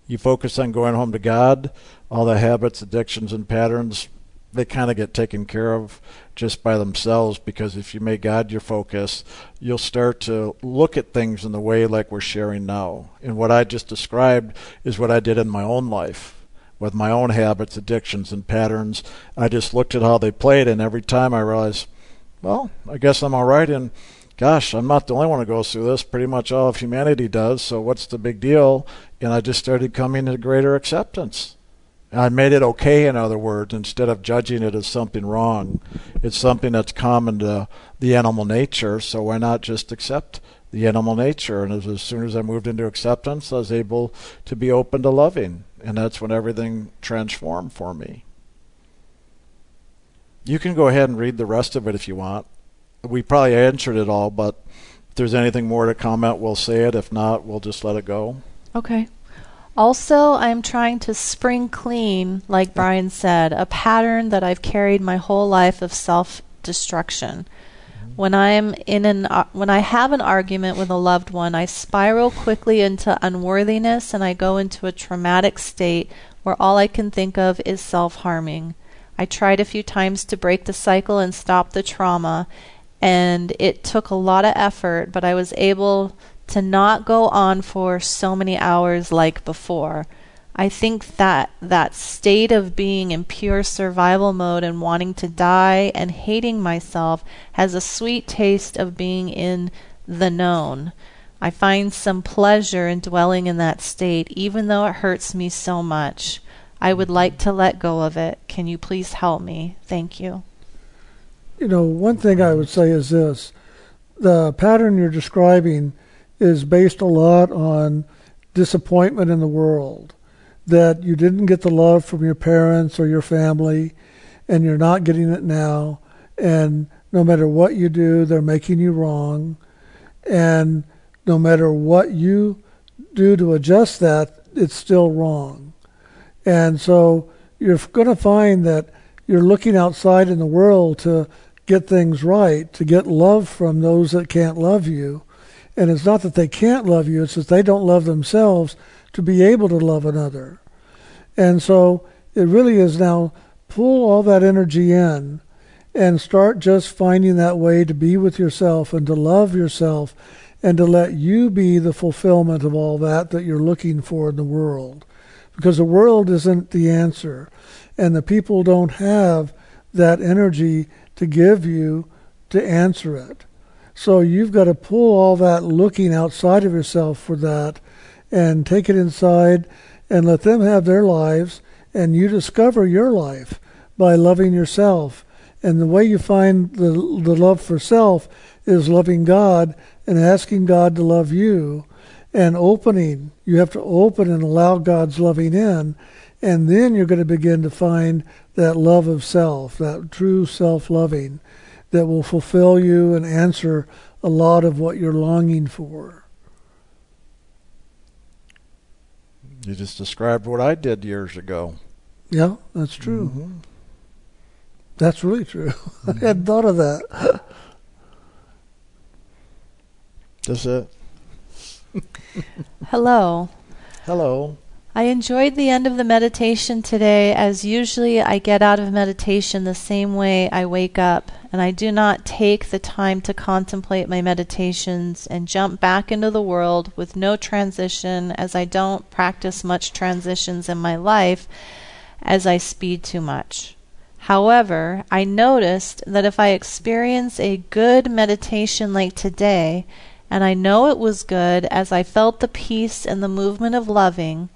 You focus on going home to God, all the habits, addictions, and patterns they kind of get taken care of just by themselves because if you make God your focus, you'll start to look at things in the way like we're sharing now. And what I just described is what I did in my own life with my own habits, addictions, and patterns. I just looked at how they played, and every time I realized, well, I guess I'm all right. And gosh, I'm not the only one who goes through this. Pretty much all of humanity does. So what's the big deal? And I just started coming to greater acceptance. I made it okay, in other words, instead of judging it as something wrong. It's something that's common to the animal nature, so why not just accept the animal nature? And as, as soon as I moved into acceptance, I was able to be open to loving, and that's when everything transformed for me. You can go ahead and read the rest of it if you want. We probably answered it all, but if there's anything more to comment, we'll say it. If not, we'll just let it go.
Okay. Also, I'm trying to spring clean, like Brian said, a pattern that I've carried my whole life of self destruction. When I'm in an uh, when I have an argument with a loved one, I spiral quickly into unworthiness and I go into a traumatic state where all I can think of is self-harming. I tried a few times to break the cycle and stop the trauma, and it took a lot of effort, but I was able to not go on for so many hours like before. I think that that state of being in pure survival mode and wanting to die and hating myself has a sweet taste of being in the known. I find some pleasure in dwelling in that state, even though it hurts me so much. I would like to let go of it. Can you please help me? Thank you.
You know, one thing I would say is this the pattern you're describing is based a lot on disappointment in the world that you didn't get the love from your parents or your family, and you're not getting it now. And no matter what you do, they're making you wrong. And no matter what you do to adjust that, it's still wrong. And so you're going to find that you're looking outside in the world to get things right, to get love from those that can't love you. And it's not that they can't love you, it's that they don't love themselves to be able to love another. And so it really is now pull all that energy in and start just finding that way to be with yourself and to love yourself and to let you be the fulfillment of all that that you're looking for in the world. Because the world isn't the answer, and the people don't have that energy to give you to answer it. So you've got to pull all that looking outside of yourself for that and take it inside and let them have their lives and you discover your life by loving yourself. And the way you find the, the love for self is loving God and asking God to love you and opening. You have to open and allow God's loving in. And then you're going to begin to find that love of self, that true self loving that will fulfill you and answer a lot of what you're longing for.
You just described what I did years ago.
Yeah, that's true. Mm-hmm. That's really true. Mm-hmm. I hadn't thought of that.
That's it.
Hello.
Hello.
I enjoyed the end of the meditation today, as usually I get out of meditation the same way I wake up, and I do not take the time to contemplate my meditations and jump back into the world with no transition, as I don't practice much transitions in my life as I speed too much. However, I noticed that if I experience a good meditation like today, and I know it was good as I felt the peace and the movement of loving,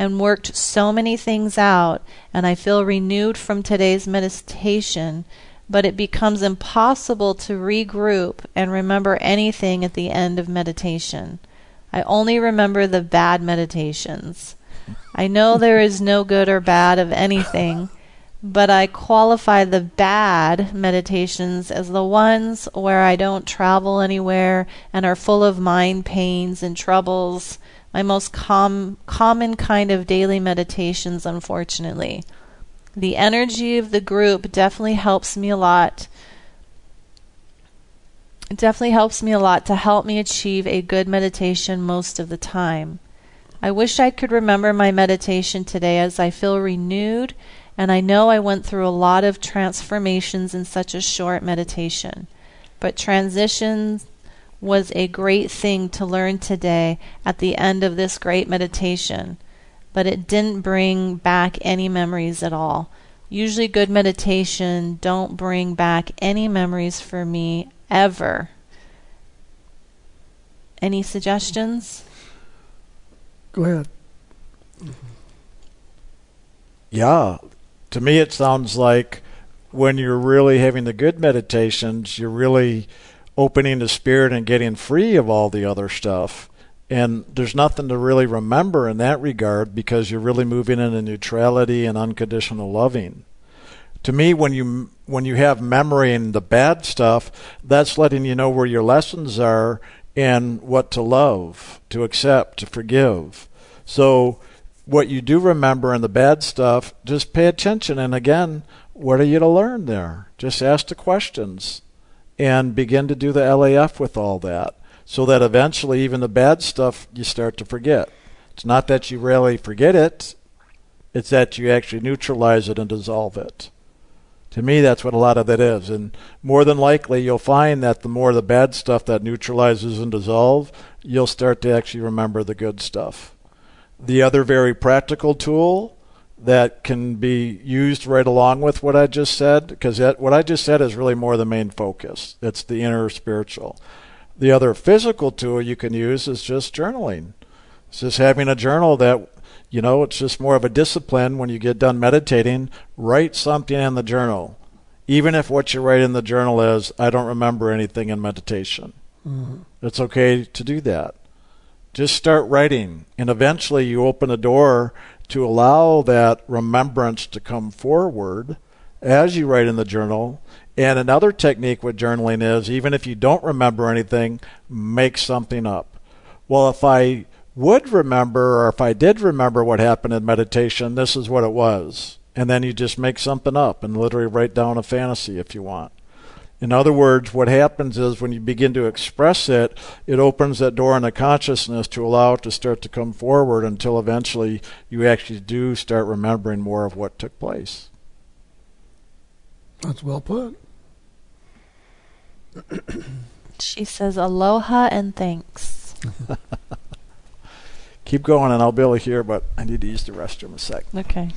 and worked so many things out, and I feel renewed from today's meditation, but it becomes impossible to regroup and remember anything at the end of meditation. I only remember the bad meditations. I know there is no good or bad of anything, but I qualify the bad meditations as the ones where I don't travel anywhere and are full of mind pains and troubles my most com- common kind of daily meditations, unfortunately. The energy of the group definitely helps me a lot. It definitely helps me a lot to help me achieve a good meditation most of the time. I wish I could remember my meditation today as I feel renewed and I know I went through a lot of transformations in such a short meditation. But transitions was a great thing to learn today at the end of this great meditation, but it didn't bring back any memories at all. Usually good meditation don't bring back any memories for me ever. Any suggestions?
Go ahead.
Yeah, to me it sounds like when you're really having the good meditations, you're really opening the spirit and getting free of all the other stuff. And there's nothing to really remember in that regard because you're really moving into neutrality and unconditional loving. To me, when you when you have memory and the bad stuff, that's letting you know where your lessons are and what to love, to accept, to forgive. So, what you do remember and the bad stuff, just pay attention. And again, what are you to learn there? Just ask the questions and begin to do the LAF with all that so that eventually even the bad stuff you start to forget. It's not that you really forget it, it's that you actually neutralize it and dissolve it. To me, that's what a lot of that is. And more than likely, you'll find that the more the bad stuff that neutralizes and dissolves, you'll start to actually remember the good stuff. The other very practical tool that can be used right along with what I just said, because what I just said is really more the main focus. It's the inner spiritual. The other physical tool you can use is just journaling. It's just having a journal that, you know, it's just more of a discipline when you get done meditating. Write something in the journal. Even if what you write in the journal is, I don't remember anything in meditation. Mm-hmm. It's okay to do that. Just start writing, and eventually you open a door to allow that remembrance to come forward as you write in the journal. And another technique with journaling is even if you don't remember anything, make something up. Well, if I would remember, or if I did remember what happened in meditation, this is what it was. And then you just make something up and literally write down a fantasy if you want. In other words, what happens is when you begin to express it, it opens that door in the consciousness to allow it to start to come forward until eventually you actually do start remembering more of what took place.
That's well put.
she says aloha and thanks.
Keep going and I'll be able to hear, but I need to use the restroom a sec.
Okay.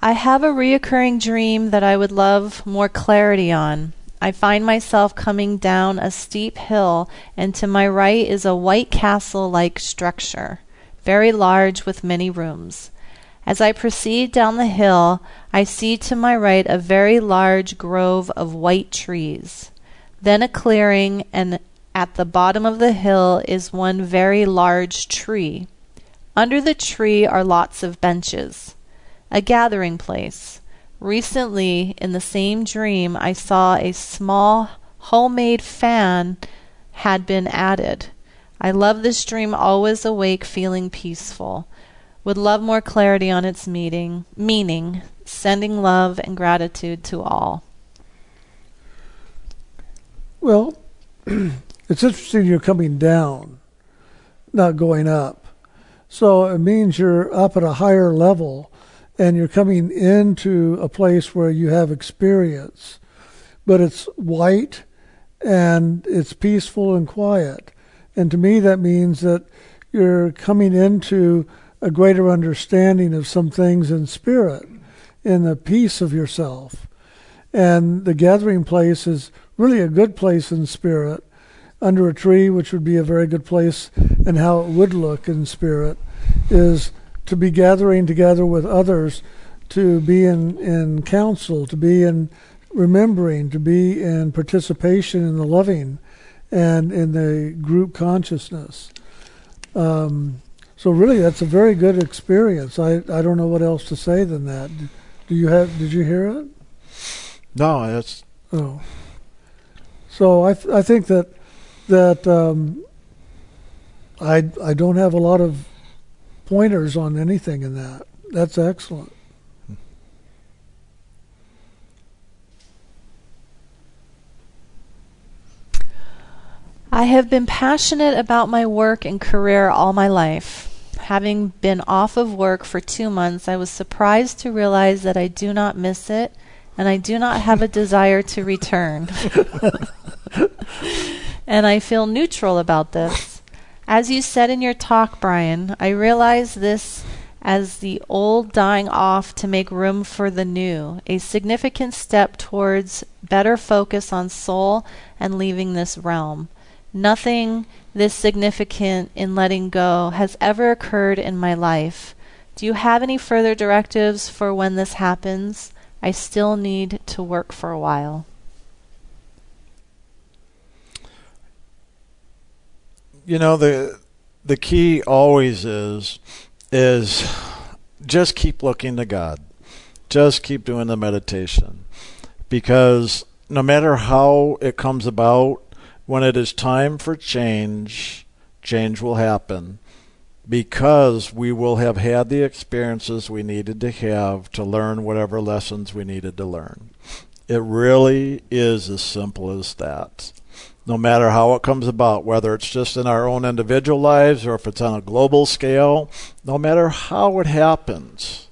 I have a reoccurring dream that I would love more clarity on. I find myself coming down a steep hill, and to my right is a white castle like structure, very large with many rooms. As I proceed down the hill, I see to my right a very large grove of white trees, then a clearing, and at the bottom of the hill is one very large tree. Under the tree are lots of benches a gathering place. Recently, in the same dream, I saw a small homemade fan had been added. I love this dream, always awake, feeling peaceful. Would love more clarity on its meaning, meaning, sending love and gratitude to all.
Well, it's interesting you're coming down, not going up. So it means you're up at a higher level and you're coming into a place where you have experience, but it's white and it's peaceful and quiet. And to me, that means that you're coming into a greater understanding of some things in spirit, in the peace of yourself. And the gathering place is really a good place in spirit, under a tree, which would be a very good place, and how it would look in spirit, is to be gathering together with others, to be in, in counsel, to be in remembering, to be in participation in the loving and in the group consciousness. Um, so really, that's a very good experience. I, I don't know what else to say than that. Do you have? Did you hear it?
No, that's.
Oh. So I th- I think that that um, I I don't have a lot of pointers on anything in that. That's excellent.
I have been passionate about my work and career all my life. Having been off of work for two months, I was surprised to realize that I do not miss it and I do not have a desire to return. and I feel neutral about this. As you said in your talk, Brian, I realize this as the old dying off to make room for the new, a significant step towards better focus on soul and leaving this realm. Nothing this significant in letting go has ever occurred in my life. Do you have any further directives for when this happens? I still need to work for a while.
You know the the key always is is just keep looking to God. Just keep doing the meditation. Because no matter how it comes about, when it is time for change, change will happen because we will have had the experiences we needed to have to learn whatever lessons we needed to learn. It really is as simple as that. No matter how it comes about, whether it's just in our own individual lives or if it's on a global scale, no matter how it happens,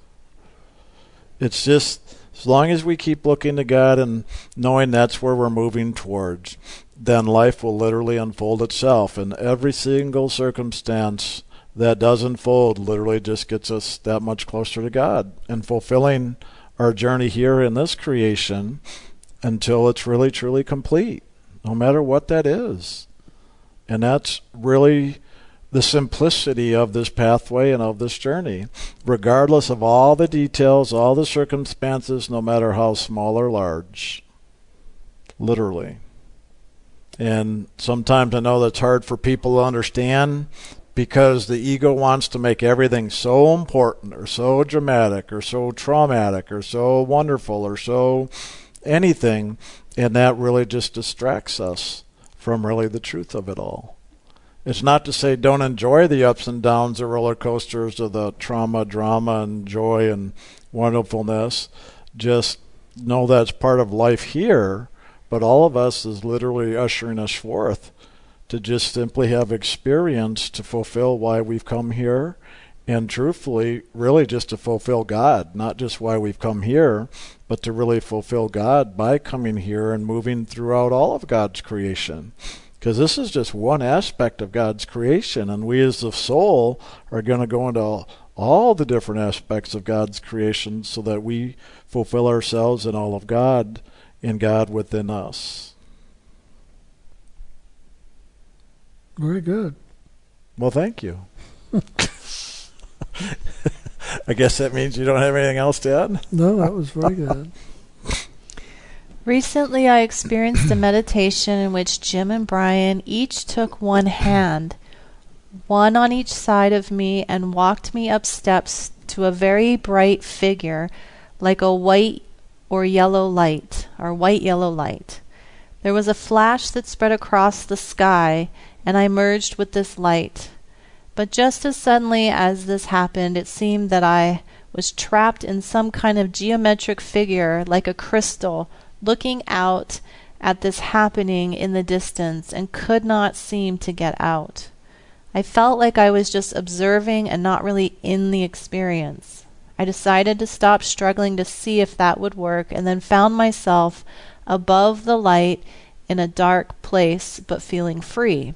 it's just as long as we keep looking to God and knowing that's where we're moving towards, then life will literally unfold itself. And every single circumstance that does unfold literally just gets us that much closer to God and fulfilling our journey here in this creation until it's really truly complete, no matter what that is. And that's really the simplicity of this pathway and of this journey, regardless of all the details, all the circumstances, no matter how small or large. Literally. And sometimes I know that's hard for people to understand because the ego wants to make everything so important or so dramatic or so traumatic or so wonderful or so anything. And that really just distracts us from really the truth of it all. It's not to say don't enjoy the ups and downs, the roller coasters of the trauma, drama, and joy and wonderfulness. Just know that's part of life here, but all of us is literally ushering us forth to just simply have experience to fulfill why we've come here and truthfully really just to fulfill God, not just why we've come here, but to really fulfill God by coming here and moving throughout all of God's creation because this is just one aspect of God's creation, and we as the soul are going to go into all the different aspects of God's creation so that we fulfill ourselves in all of God in God within us.
Very good.
Well, thank you. I guess that means you don't have anything else to add?
No, that was very good.
Recently, I experienced a meditation in which Jim and Brian each took one hand, one on each side of me, and walked me up steps to a very bright figure, like a white or yellow light, or white yellow light. There was a flash that spread across the sky, and I merged with this light. But just as suddenly as this happened, it seemed that I was trapped in some kind of geometric figure, like a crystal looking out at this happening in the distance and could not seem to get out. I felt like I was just observing and not really in the experience. I decided to stop struggling to see if that would work and then found myself above the light in a dark place but feeling free.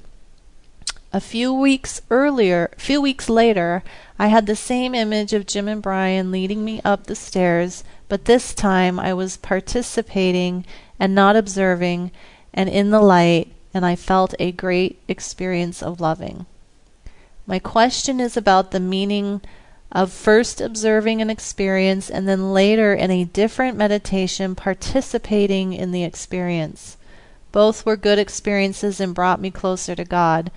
A few weeks earlier, few weeks later, I had the same image of Jim and Brian leading me up the stairs, but this time I was participating and not observing and in the light, and I felt a great experience of loving. My question is about the meaning of first observing an experience and then later in a different meditation participating in the experience. Both were good experiences and brought me closer to God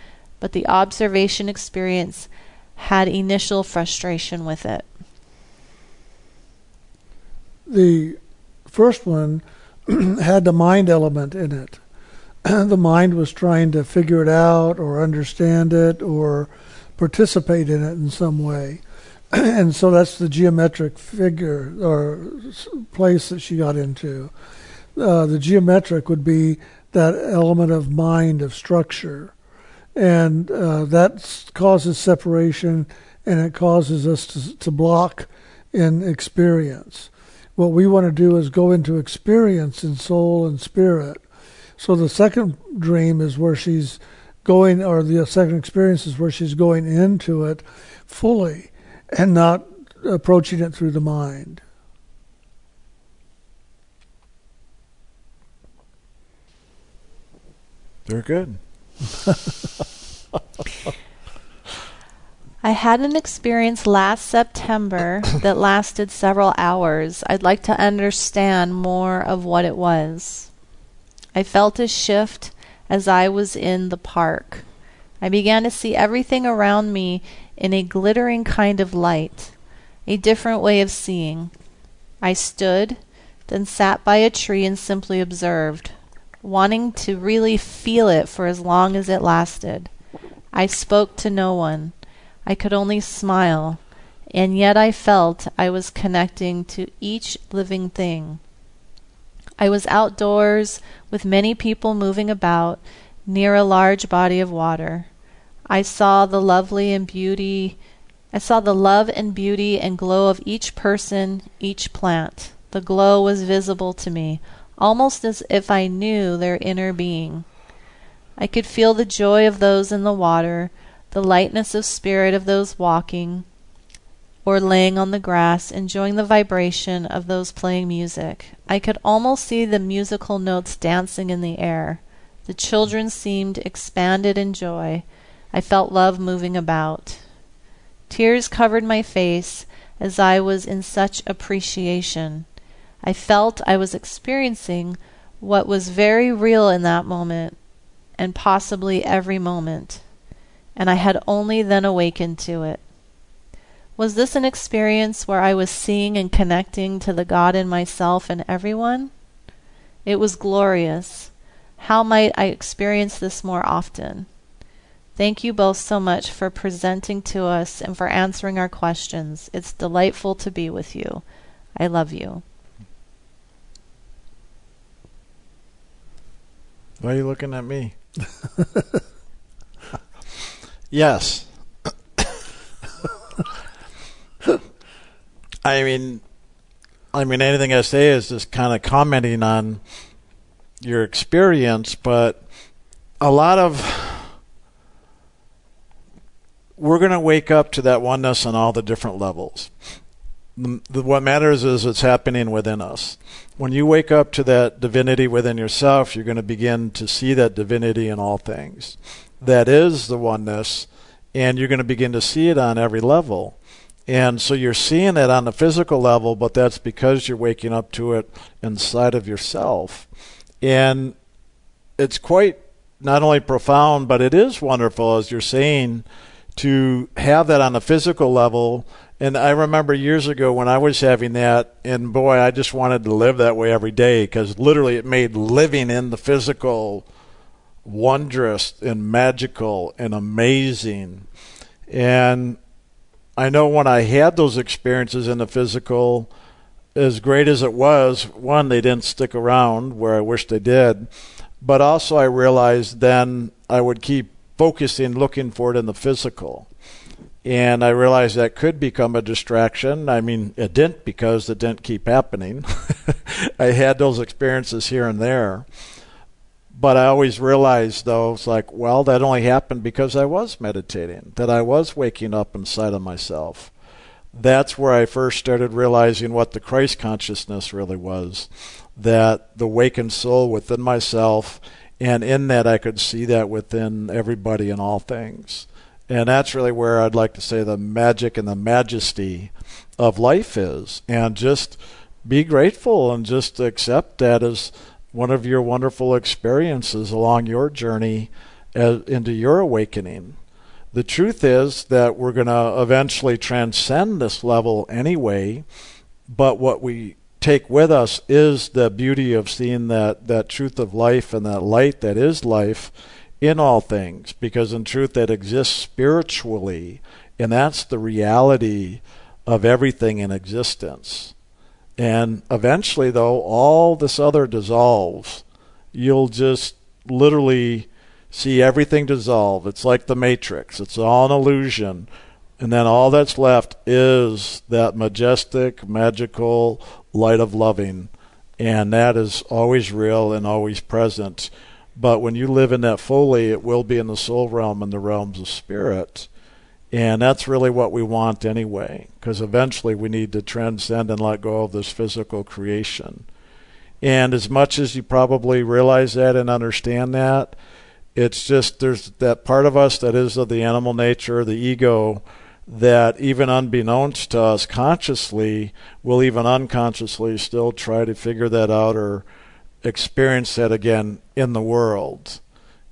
but the observation experience had initial frustration with it.
The first one had the mind element in it. the mind was trying to figure it out or understand it or participate in it in some way. and so that's the geometric figure or place that she got into. Uh, the geometric would be that element of mind, of structure and uh, that causes separation and it causes us to, to block in experience. What we want to do is go into experience in soul and spirit. So the second dream is where she's going, or the second experience is where she's going into it fully and not approaching it through the mind.
Very good.
I had an experience last September that lasted several hours. I'd like to understand more of what it was. I felt a shift as I was in the park. I began to see everything around me in a glittering kind of light, a different way of seeing. I stood, then sat by a tree and simply observed wanting to really feel it for as long as it lasted. I spoke to no one. I could only smile, and yet I felt I was connecting to each living thing. I was outdoors with many people moving about near a large body of water. I saw the lovely and beauty I saw the love and beauty and glow of each person, each plant. The glow was visible to me, almost as if I knew their inner being. I could feel the joy of those in the water, the lightness of spirit of those walking or laying on the grass, enjoying the vibration of those playing music. I could almost see the musical notes dancing in the air. The children seemed expanded in joy. I felt love moving about. Tears covered my face as I was in such appreciation. I felt I was experiencing what was very real in that moment, and possibly every moment, and I had only then awakened to it. Was this an experience where I was seeing and connecting to the God in myself and everyone? It was glorious. How might I experience this more often? Thank you both so much for presenting to us and for answering our questions. It's delightful to be with you. I love you.
Why are you looking at me? yes. I mean, I mean, anything I say is just kind of commenting on your experience, but a lot of we're going to wake up to that oneness on all the different levels. What matters is it's happening within us. When you wake up to that divinity within yourself, you're going to begin to see that divinity in all things. That is the oneness, and you're going to begin to see it on every level. And so you're seeing it on the physical level, but that's because you're waking up to it inside of yourself. And it's quite not only profound, but it is wonderful, as you're saying to have that on a physical level. And I remember years ago when I was having that, and boy, I just wanted to live that way every day because literally it made living in the physical wondrous and magical and amazing. And I know when I had those experiences in the physical, as great as it was, one, they didn't stick around where I wish they did. But also, I realized then I would keep focusing, looking for it in the physical. And I realized that could become a distraction. I mean, it didn't because it didn't keep happening. I had those experiences here and there. But I always realized, though, it's like, well, that only happened because I was meditating, that I was waking up inside of myself. That's where I first started realizing what the Christ consciousness really was that the wakened soul within myself and in that I could see that within everybody and all things. And that's really where I'd like to say the magic and the majesty of life is. And just be grateful and just accept that as one of your wonderful experiences along your journey as, into your awakening. The truth is that we're going to eventually transcend this level anyway, but what we take with us is the beauty of seeing that, that truth of life and that light that is life in all things, because in truth that exists spiritually, and that's the reality of everything in existence. And eventually, though, all this other dissolves. You'll just literally see everything dissolve. It's like the Matrix, it's all an illusion. And then all that's left is that majestic, magical light of loving. And that is always real and always present. But when you live in that fully, it will be in the soul realm and the realms of spirit. And that's really what we want anyway, because eventually we need to transcend and let go of this physical creation. And as much as you probably realize that and understand that, it's just there's that part of us that is of the animal nature, the ego, that even unbeknownst to us consciously, will even unconsciously still try to figure that out or experience that again in the world.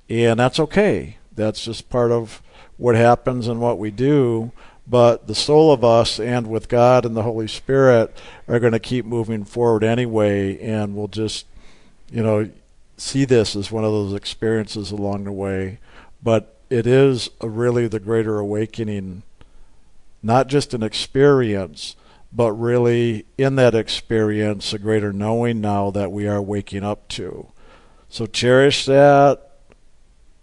And that's okay. That's just part of what happens and what we do. But the soul of us and with God and the Holy Spirit are going to keep moving forward anyway, and we'll just, you know, see this as one of those experiences along the way. But it is really the greater awakening not just an experience, but really in that experience, a greater knowing now that we are waking up to. So cherish that,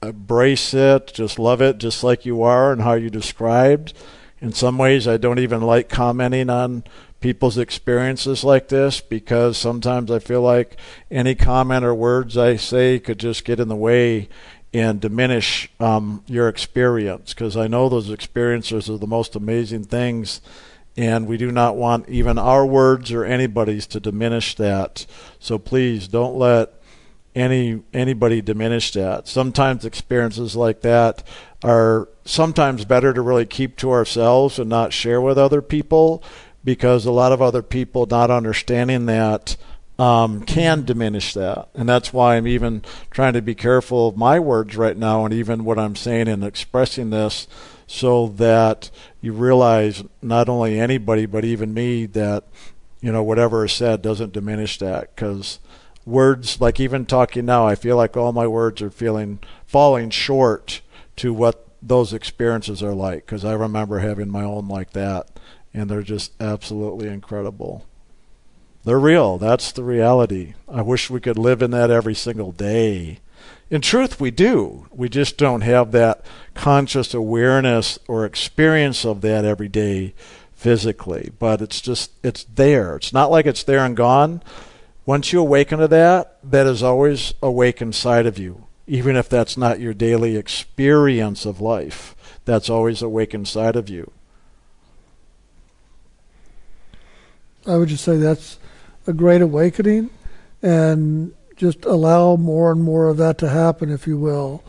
embrace it, just love it just like you are and how you described. In some ways, I don't even like commenting on people's experiences like this because sometimes I feel like any comment or words I say could just get in the way and diminish um, your experience because I know those experiences are the most amazing things and we do not want even our words or anybody's to diminish that. So please don't let any anybody diminish that. Sometimes experiences like that are sometimes better to really keep to ourselves and not share with other people because a lot of other people not understanding that um, can diminish that. And that's why I'm even trying to be careful of my words right now and even what I'm saying and expressing this so that you realize not only anybody but even me that you know whatever is said doesn't diminish that. Because words like even talking now i feel like all my words are feeling falling short to what those experiences are like because i remember having my own like that and they're just absolutely incredible. They're real. That's the reality. I wish we could live in that every single day in truth, we do. We just don't have that conscious awareness or experience of that every day physically. But it's just, it's there. It's not like it's there and gone. Once you awaken to that, that is always awake inside of you. Even if that's not your daily experience of life, that's always awake inside of you.
I would just say that's a great awakening. And just allow more and more of that to happen, if you will,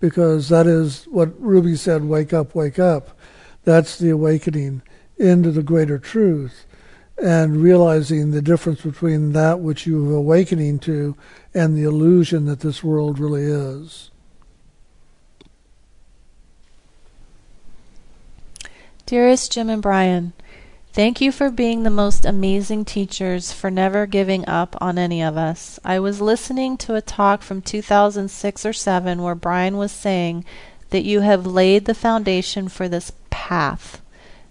because that is what Ruby said wake up, wake up. That's the awakening into the greater truth and realizing the difference between that which you're awakening to and the illusion that this world really is.
Dearest Jim and Brian, Thank you for being the most amazing teachers, for never giving up on any of us. I was listening to a talk from 2006 or 7 where Brian was saying that you have laid the foundation for this path.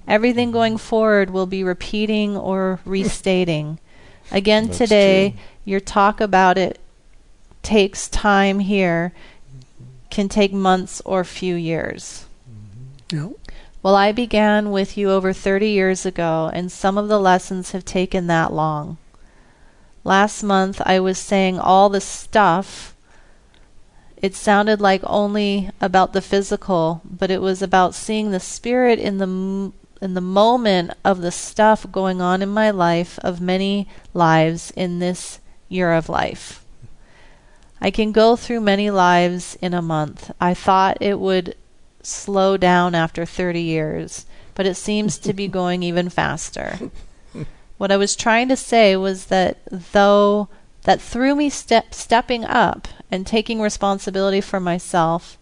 Everything going forward will be repeating or restating. Again That's today, true. your talk about it takes time here, can take months or few years.
Mm-hmm. Yep.
Well, I began with you over 30 years ago, and some of the lessons have taken that long. Last month, I was saying all the stuff. It sounded like only about the physical, but it was about seeing the spirit in the in the moment of the stuff going on in my life of many lives in this year of life. I can go through many lives in a month. I thought it would slow down after 30 years, but it seems to be going even faster. What I was trying to say was that though that through me step, stepping up and taking responsibility for myself,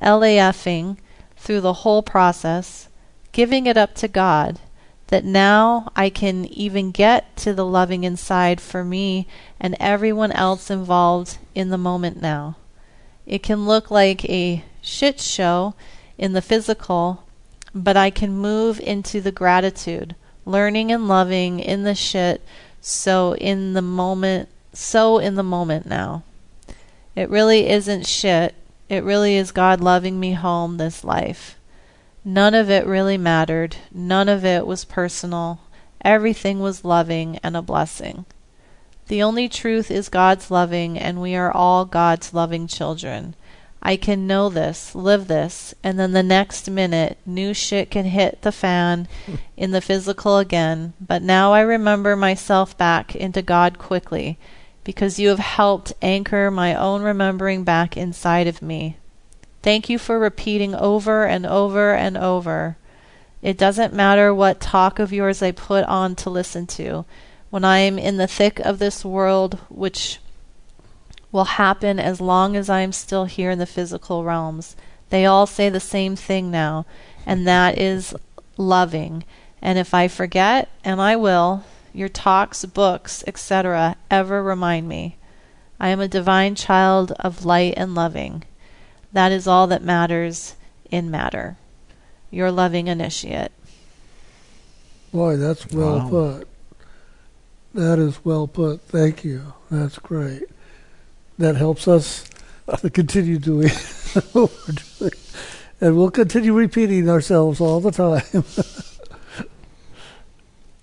LAFing through the whole process, giving it up to God, that now I can even get to the loving inside for me and everyone else involved in the moment now. It can look like a shit show in the physical, but I can move into the gratitude, learning and loving in the shit, so in the moment, so in the moment now. It really isn't shit. It really is God loving me home this life. None of it really mattered. None of it was personal. Everything was loving and a blessing. The only truth is God's loving, and we are all God's loving children. I can know this, live this, and then the next minute, new shit can hit the fan in the physical again. But now I remember myself back into God quickly because you have helped anchor my own remembering back inside of me. Thank you for repeating over and over and over. It doesn't matter what talk of yours I put on to listen to. When I am in the thick of this world, which will happen as long as I am still here in the physical realms. They all say the same thing now, and that is loving. And if I forget, and I will, your talks, books, etc., ever remind me. I am a divine child of light and loving. That is all that matters in matter. Your loving initiate.
Boy, that's well
Wow.
put. That is well put. Thank you. That's great. That helps us to continue doing what we're doing. And we'll continue repeating ourselves all the time.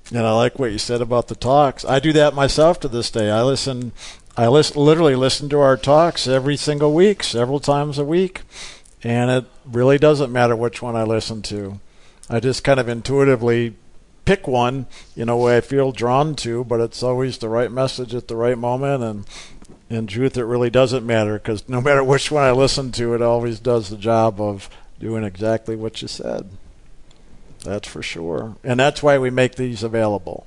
And I like what you said about the talks. I do that myself to this day. I listen, I listen, literally listen to our talks every single week, several times a week, and it really doesn't matter which one I listen to. I just kind of intuitively pick one, you know, I feel drawn to, but it's always the right message at the right moment. And in truth, it really doesn't matter because no matter which one I listen to, it always does the job of doing exactly what you said. That's for sure. And that's why we make these available.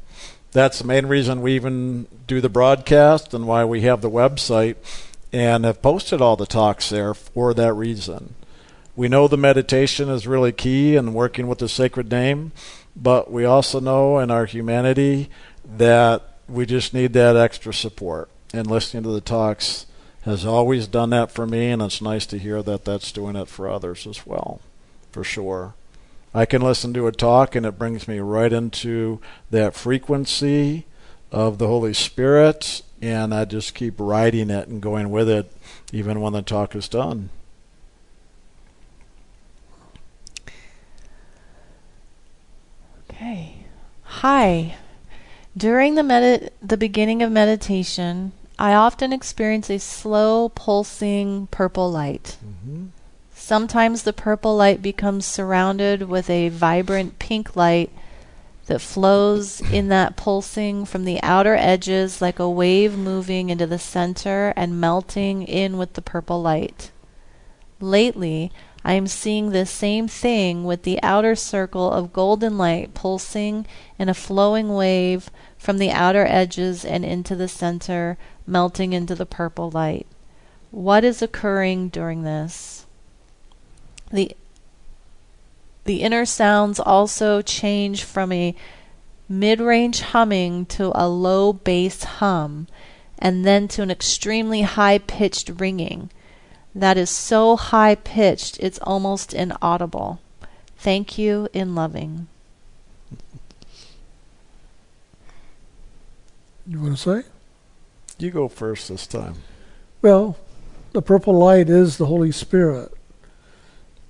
That's the main reason we even do the broadcast and why we have the website and have posted all the talks there for that reason. We know the meditation is really key in working with the sacred name, but we also know in our humanity that we just need that extra support. And listening to the talks has always done that for me, and it's nice to hear that that's doing it for others as well, for sure. I can listen to a talk and it brings me right into that frequency of the Holy Spirit, and I just keep riding it and going with it even when the talk is done.
Okay. Hi. During the medi- the beginning of meditation, I often experience a slow pulsing purple light.
Mm-hmm.
Sometimes the purple light becomes surrounded with a vibrant pink light that flows in that pulsing from the outer edges like a wave moving into the center and melting in with the purple light. Lately, I am seeing the same thing with the outer circle of golden light pulsing in a flowing wave from the outer edges and into the center, melting into the purple light. What is occurring during this? The the inner sounds also change from a mid-range humming to a low bass hum and then to an extremely high-pitched ringing that is so high pitched it's almost inaudible. Thank you in loving.
You want to say?
You go first this time.
Well, the purple light is the Holy Spirit,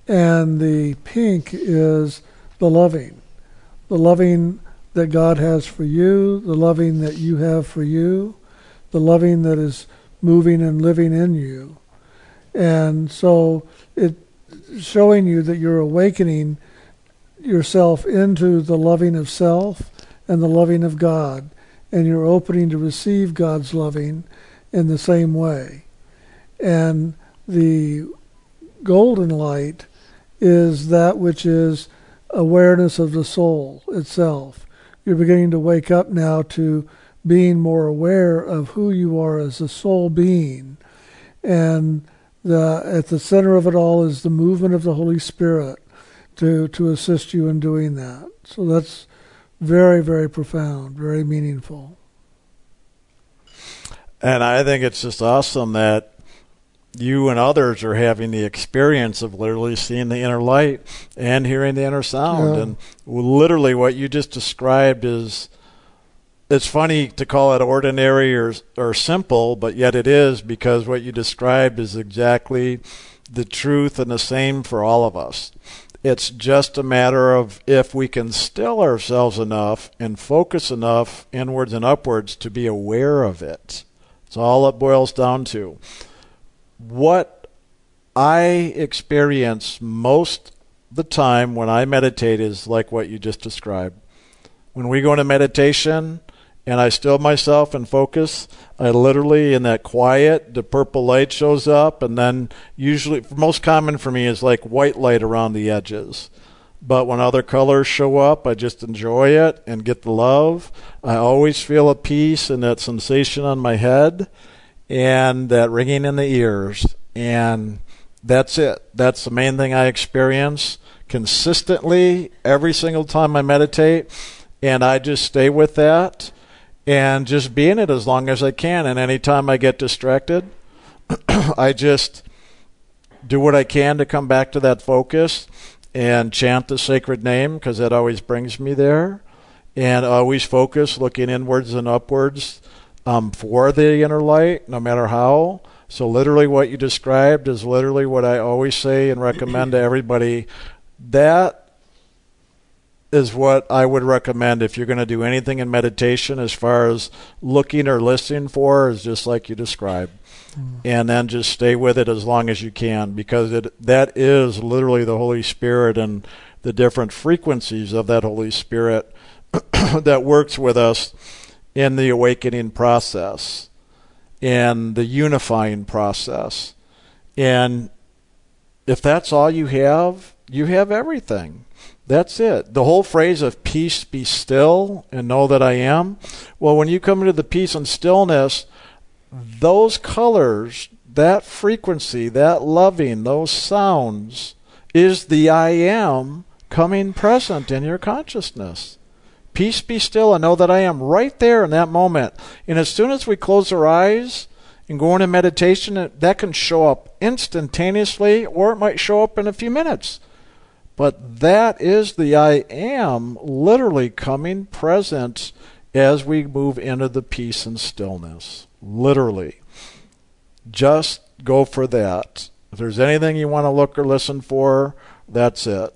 and the pink is the loving, the loving that God has for you, the loving that you have for you, the loving that is moving and living in you. And so it showing you that you're awakening yourself into the loving of self and the loving of God, and you're opening to receive God's loving in the same way. And the golden light is that which is awareness of the soul itself. You're beginning to wake up now to being more aware of who you are as a soul being. And the, at the center of it all is the movement of the Holy Spirit to, to assist you in doing that. So that's very, very profound, very meaningful.
And I think it's just awesome that you and others are having the experience of literally seeing the inner light and hearing the inner sound.
Yeah.
And literally, what you just described is. It's funny to call it ordinary or or simple, but yet it is because what you described is exactly the truth and the same for all of us. It's just a matter of if we can still ourselves enough and focus enough inwards and upwards to be aware of it. It's all it boils down to. What I experience most the time when I meditate is like what you just described. When we go into meditation and I still myself and focus, I literally in that quiet, the purple light shows up, and then usually most common for me is like white light around the edges. But when other colors show up, I just enjoy it and get the love. I always feel a peace and that sensation on my head and that ringing in the ears. And that's it. That's the main thing I experience consistently every single time I meditate. And I just stay with that and just be in it as long as I can. And anytime I get distracted, I just do what I can to come back to that focus and chant the sacred name because that always brings me there. and always focus looking inwards and upwards um, for the inner light, no matter how. So, literally, what you described is literally what I always say and recommend to everybody. That is what I would recommend if you're going to do anything in meditation as far as looking or listening for, is just like you described. Mm. And then just stay with it as long as you can because it that is literally the Holy Spirit and the different frequencies of that Holy Spirit that works with us in the awakening process and the unifying process. And if that's all you have, you have everything. That's it. The whole phrase of peace be still and know that I am. Well, when you come into the peace and stillness, those colors, that frequency, that loving, those sounds is the I am coming present in your consciousness. Peace be still and know that I am right there in that moment. And as soon as we close our eyes and go into meditation, that can show up instantaneously or it might show up in a few minutes. But that is the I am literally coming present as we move into the peace and stillness. Literally. Just go for that. If there's anything you want to look or listen for, that's it.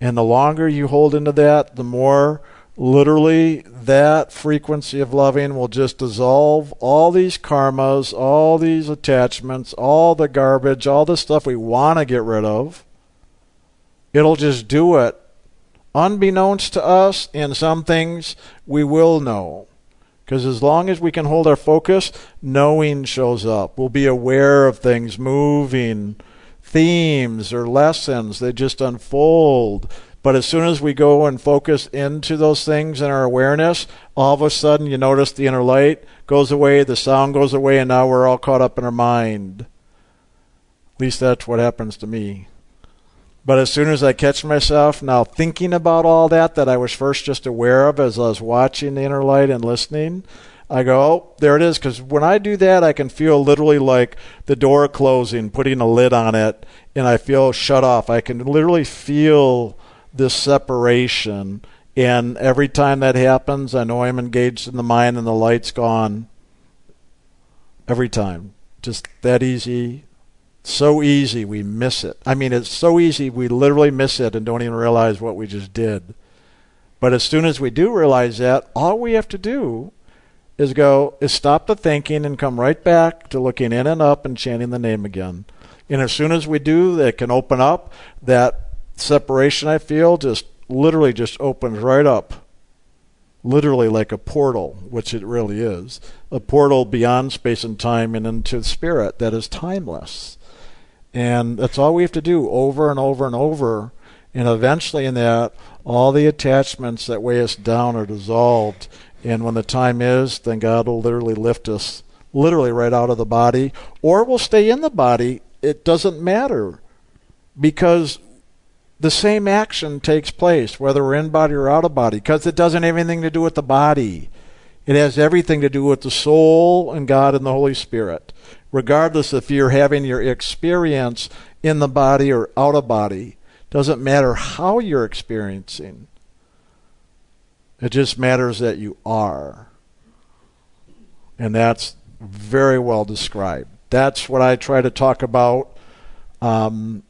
And the longer you hold into that, the more literally that frequency of loving will just dissolve all these karmas, all these attachments, all the garbage, all the stuff we want to get rid of. It'll just do it unbeknownst to us, in some things we will know. Because as long as we can hold our focus, knowing shows up. We'll be aware of things moving, themes or lessons, they just unfold. But as soon as we go and focus into those things in our awareness, all of a sudden you notice the inner light goes away, the sound goes away, and now we're all caught up in our mind. At least that's what happens to me. But as soon as I catch myself now thinking about all that that I was first just aware of as I was watching the inner light and listening, I go, oh, there it is. Because when I do that, I can feel literally like the door closing, putting a lid on it, and I feel shut off. I can literally feel this separation. And every time that happens, I know I'm engaged in the mind and the light's gone. Every time. Just that easy. So easy we miss it. I mean, it's so easy we literally miss it and don't even realize what we just did. But as soon as we do realize that, all we have to do is go is stop the thinking and come right back to looking in and up and chanting the name again. And as soon as we do, it can open up that separation I feel just literally just opens right up. Literally like a portal, which it really is. A portal beyond space and time and into spirit that is timeless. And that's all we have to do over and over and over. And eventually, in that, all the attachments that weigh us down are dissolved. And when the time is, then God will literally lift us literally right out of the body, or we'll stay in the body. It doesn't matter because the same action takes place, whether we're in body or out of body, because it doesn't have anything to do with the body. It has everything to do with the soul and God and the Holy Spirit. Regardless if you're having your experience in the body or out of body, doesn't matter how you're experiencing. It just matters that you are. And that's very well described. That's what I try to talk about. Um,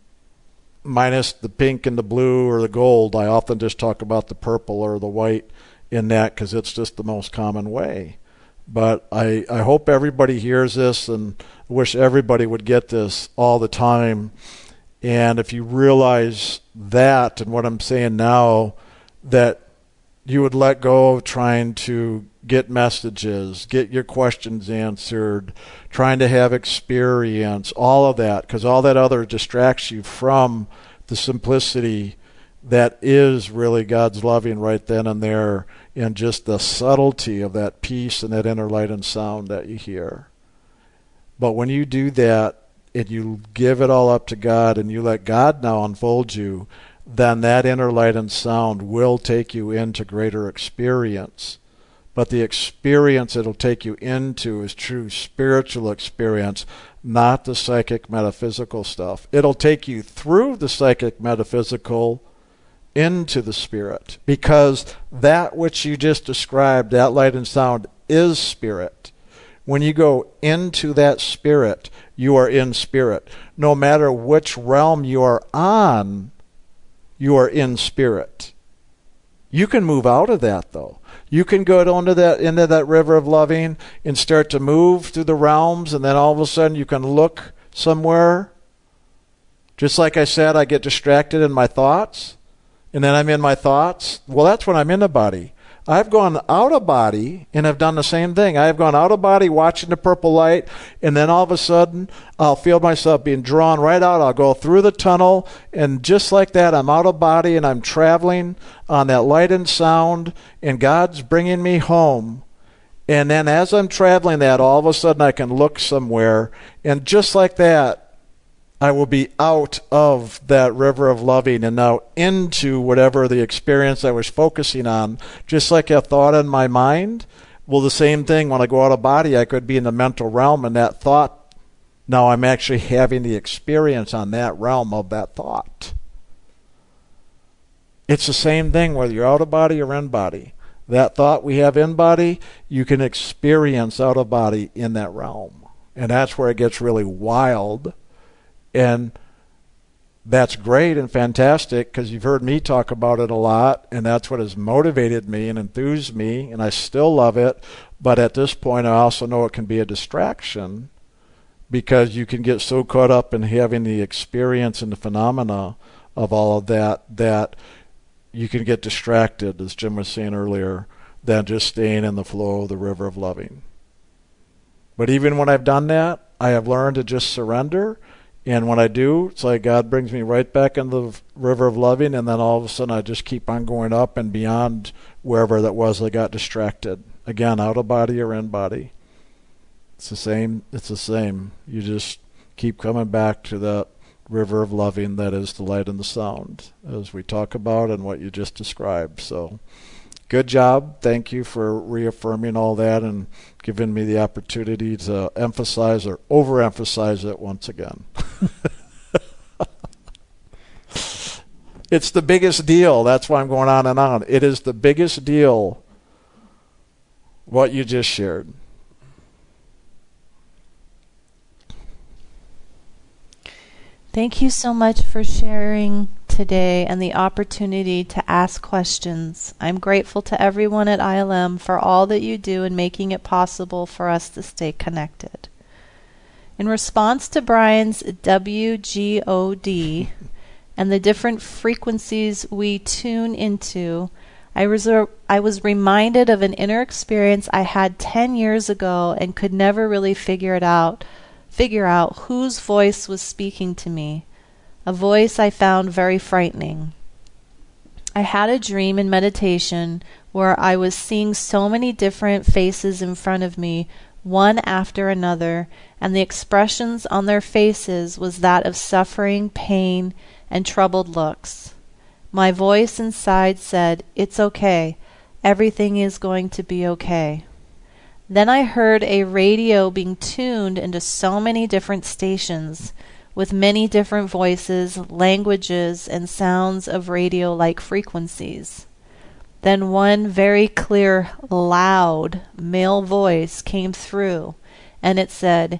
minus the pink and the blue or the gold. I often just talk about the purple or the white in that because it's just the most common way. But I, I hope everybody hears this and wish everybody would get this all the time. And if you realize that and what I'm saying now, that you would let go of trying to get messages, get your questions answered, trying to have experience, all of that, because all that other distracts you from the simplicity that is really God's loving right then and there, and just the subtlety of that peace and that inner light and sound that you hear. But when you do that, and you give it all up to God, and you let God now unfold you, then that inner light and sound will take you into greater experience. But the experience it'll take you into is true spiritual experience, not the psychic metaphysical stuff. It'll take you through the psychic metaphysical into the spirit because that which you just described, that light and sound, is spirit. When you go into that spirit, you are in spirit. No matter which realm you are on, you are in spirit. You can move out of that though. You can go into that into that river of loving and start to move through the realms and then all of a sudden you can look somewhere. Just like I said, I get distracted in my thoughts and then I'm in my thoughts. Well, that's when I'm in the body. I've gone out of body and have done the same thing. I have gone out of body watching the purple light, and then all of a sudden I'll feel myself being drawn right out. I'll go through the tunnel, and just like that, I'm out of body and I'm traveling on that light and sound, and God's bringing me home. And then as I'm traveling that, all of a sudden I can look somewhere, and just like that, I will be out of that river of loving and now into whatever the experience I was focusing on. Just like a thought in my mind. Well, the same thing when I go out of body, I could be in the mental realm and that thought, now I'm actually having the experience on that realm of that thought. It's the same thing whether you're out of body or in body. That thought we have in body, you can experience out of body in that realm. And that's where it gets really wild and that's great and fantastic because you've heard me talk about it a lot, and that's what has motivated me and enthused me, and I still love it. But at this point, I also know it can be a distraction because you can get so caught up in having the experience and the phenomena of all of that that you can get distracted, as Jim was saying earlier, than just staying in the flow of the river of loving. But even when I've done that, I have learned to just surrender and when I do, it's like God brings me right back into the river of loving, and then all of a sudden I just keep on going up and beyond wherever that was I got distracted. Again, out of body or in body. It's the same. It's the same. You just keep coming back to that river of loving that is the light and the sound, as we talk about and what you just described. So good job. Thank you for reaffirming all that and giving me the opportunity to emphasize or overemphasize it once again. it's the biggest deal. That's why I'm going on and on. It is the biggest deal what you just shared.
Thank you so much for sharing today and the opportunity to ask questions. I'm grateful to everyone at ILM for all that you do in making it possible for us to stay connected. In response to Brian's WGOD and the different frequencies we tune into, I was, I was reminded of an inner experience I had 10 years ago and could never really figure it out, figure out whose voice was speaking to me a voice I found very frightening. I had a dream in meditation where I was seeing so many different faces in front of me, one after another, and the expressions on their faces was that of suffering, pain, and troubled looks. My voice inside said, It's okay. Everything is going to be okay. Then I heard a radio being tuned into so many different stations with many different voices, languages, and sounds of radio like frequencies. Then one very clear, loud male voice came through, and it said,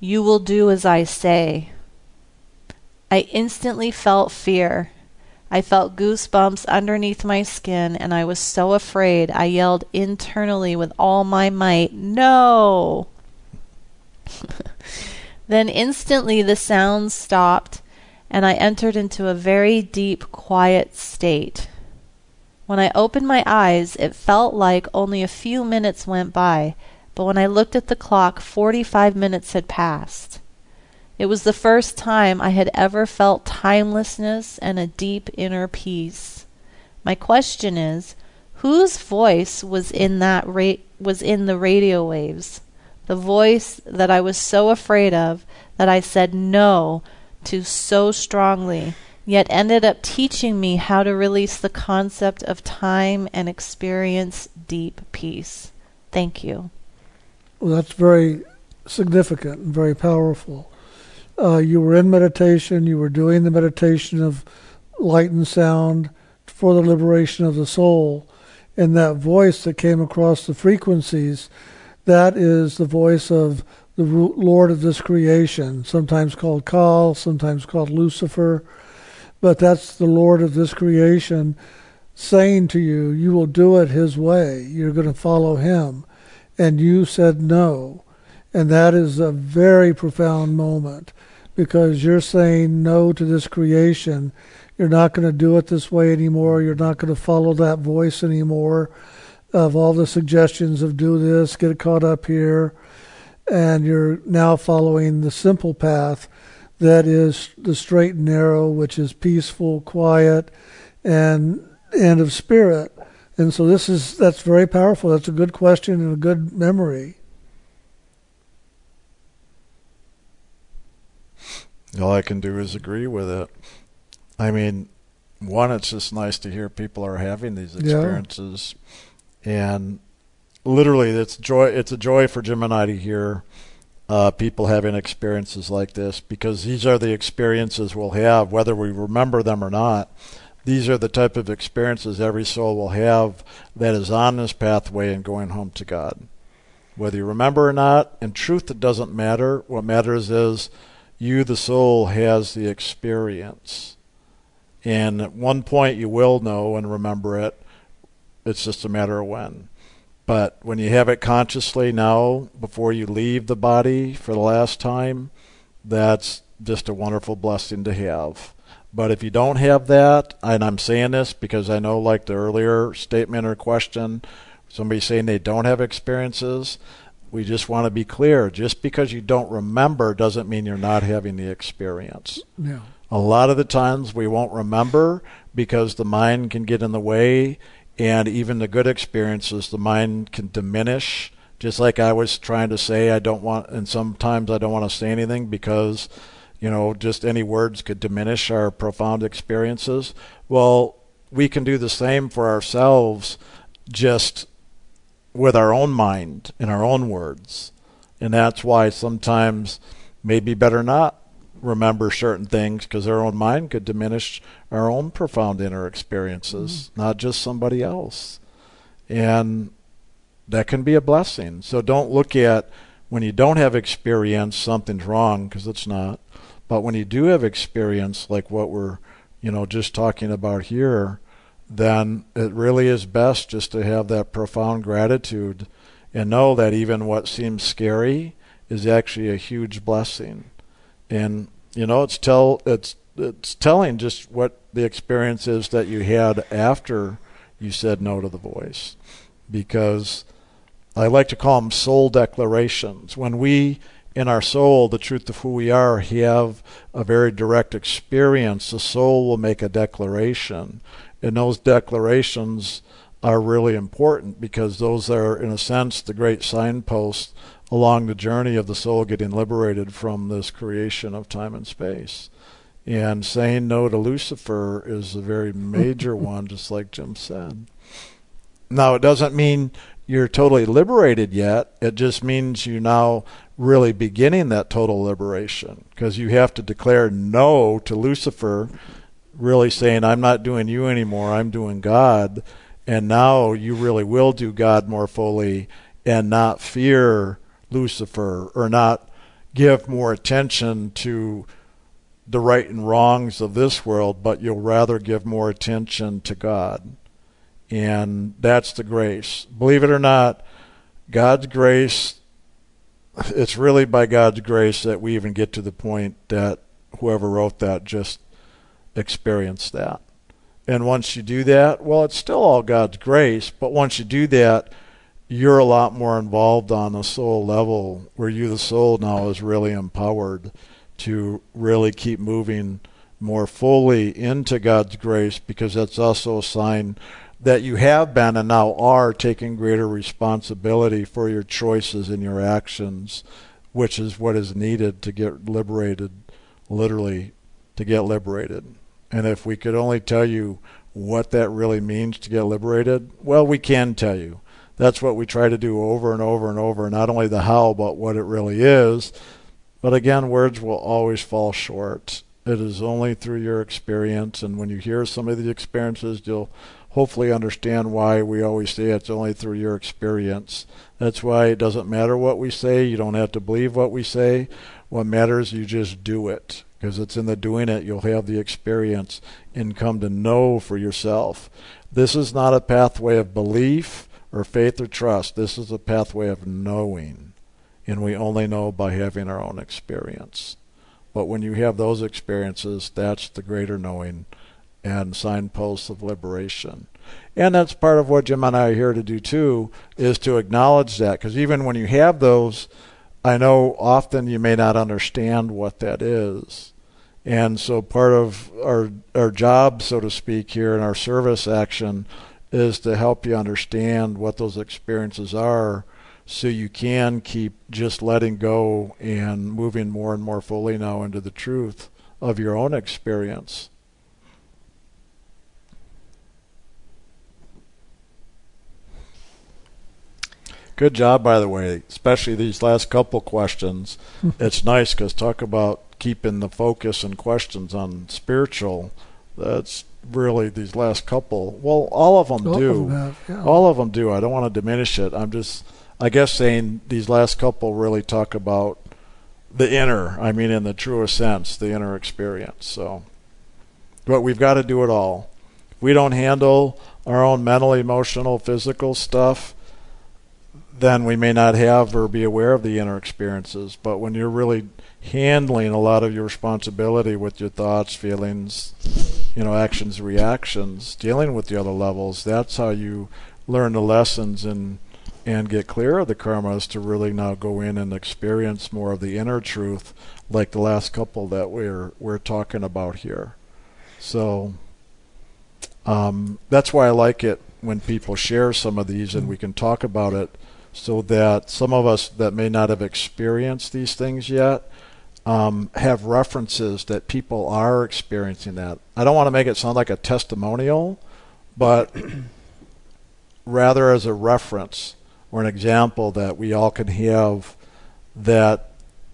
You will do as I say. I instantly felt fear. I felt goosebumps underneath my skin, and I was so afraid I yelled internally with all my might, No! Then instantly the sounds stopped, and I entered into a very deep, quiet state. When I opened my eyes, it felt like only a few minutes went by, but when I looked at the clock, 45 minutes had passed. It was the first time I had ever felt timelessness and a deep inner peace. My question is, whose voice was in that ra- was in the radio waves? The voice that I was so afraid of that I said no to so strongly, yet ended up teaching me how to release the concept of time and experience deep peace. Thank you.
Well, that's very significant and very powerful. Uh, you were in meditation, you were doing the meditation of light and sound, for the liberation of the soul. And that voice that came across the frequencies, that is the voice of the Lord of this creation, sometimes called Kal, sometimes called Lucifer. But that's the Lord of this creation saying to you, You will do it His way. You're going to follow Him. And you said no. And that is a very profound moment because you're saying no to this creation. You're not going to do it this way anymore. You're not going to follow that voice anymore of all the suggestions of do this, get caught up here. And you're now following the simple path that is the straight and narrow, which is peaceful, quiet, and and of spirit. And so this is that's very powerful. That's a good question and a good memory.
All I can do is agree with it. I mean, one, it's just nice to hear people are having these experiences, yeah. And literally, it's joy. It's a joy for Jim and I to hear uh, people having experiences like this because these are the experiences we'll have, whether we remember them or not. These are the type of experiences every soul will have that is on this pathway and going home to God. Whether you remember or not, in truth, it doesn't matter. What matters is you, the soul, has the experience. And at one point you will know and remember it. It's just a matter of when. But when you have it consciously now, before you leave the body for the last time, that's just a wonderful blessing to have. But if you don't have that, and I'm saying this because I know, like the earlier statement or question, somebody saying they don't have experiences, we just want to be clear. Just because you don't remember doesn't mean you're not having the experience.
Yeah.
A lot of the times we won't remember because the mind can get in the way, and even the good experiences, the mind can diminish. Just like I was trying to say, I don't want, and sometimes I don't want to say anything because, you know, just any words could diminish our profound experiences. Well, we can do the same for ourselves, just with our own mind and our own words. And that's why sometimes maybe better not remember certain things because our own mind could diminish our own profound inner experiences, mm-hmm. not just somebody else. And that can be a blessing. So don't look at when you don't have experience, something's wrong because it's not. But when you do have experience, like what we're, you know, just talking about here, then it really is best just to have that profound gratitude and know that even what seems scary is actually a huge blessing. And you know, it's tell it's it's telling just what the experiences that you had after you said no to the voice, because I like to call them soul declarations. When we in our soul, the truth of who we are, have a very direct experience, the soul will make a declaration and those declarations are really important because those are, in a sense, the great signposts along the journey of the soul getting liberated from this creation of time and space. And saying no to Lucifer is a very major one, just like Jim said. Now, it doesn't mean you're totally liberated yet. It just means you're now really beginning that total liberation because you have to declare no to Lucifer really saying, I'm not doing you anymore, I'm doing God. And now you really will do God more fully and not fear Lucifer or not give more attention to the right and wrongs of this world, but you'll rather give more attention to God. And that's the grace. Believe it or not, God's grace, it's really by God's grace that we even get to the point that whoever wrote that just experienced that. And once you do that, well, it's still all God's grace, but once you do that, you're a lot more involved on a soul level where you, the soul, now is really empowered to really keep moving more fully into God's grace because that's also a sign that you have been and now are taking greater responsibility for your choices and your actions, which is what is needed to get liberated, literally, to get liberated. And if we could only tell you what that really means to get liberated, well, we can tell you. That's what we try to do over and over and over, not only the how, but what it really is. But again, words will always fall short. It is only through your experience, and when you hear some of the experiences, you'll hopefully understand why we always say it's only through your experience. That's why it doesn't matter what we say. You don't have to believe what we say. What matters, you just do it. Because it's in the doing it you'll have the experience and come to know for yourself. This is not a pathway of belief or faith or trust. This is a pathway of knowing. And we only know by having our own experience. But when you have those experiences, that's the greater knowing and signposts of liberation. And that's part of what Jim and I are here to do too, is to acknowledge that. Because even when you have those, I know often you may not understand what that is. And so part of our our job, so to speak, here in our service action is to help you understand what those experiences are so you can keep just letting go and moving more and more fully now into the truth of your own experience. Good job, by the way, especially these last couple questions. it's nice because talk about keeping the focus and questions on spiritual. That's really these last couple. Well, all of them
All
do.
of them have, yeah.
All of them do. I don't want to diminish it. I'm just, I guess, saying these last couple really talk about the inner. I mean, in the truest sense, the inner experience. So, but we've got to do it all. If we don't handle our own mental, emotional, physical stuff, then we may not have or be aware of the inner experiences. But when you're really handling a lot of your responsibility with your thoughts, feelings, you know, actions, reactions, dealing with the other levels, that's how you learn the lessons and and get clear of the karmas to really now go in and experience more of the inner truth, like the last couple that we're we're talking about here. So um, that's why I like it when people share some of these and we can talk about it so that some of us that may not have experienced these things yet um, have references that people are experiencing that. I don't want to make it sound like a testimonial, but rather as a reference or an example that we all can have that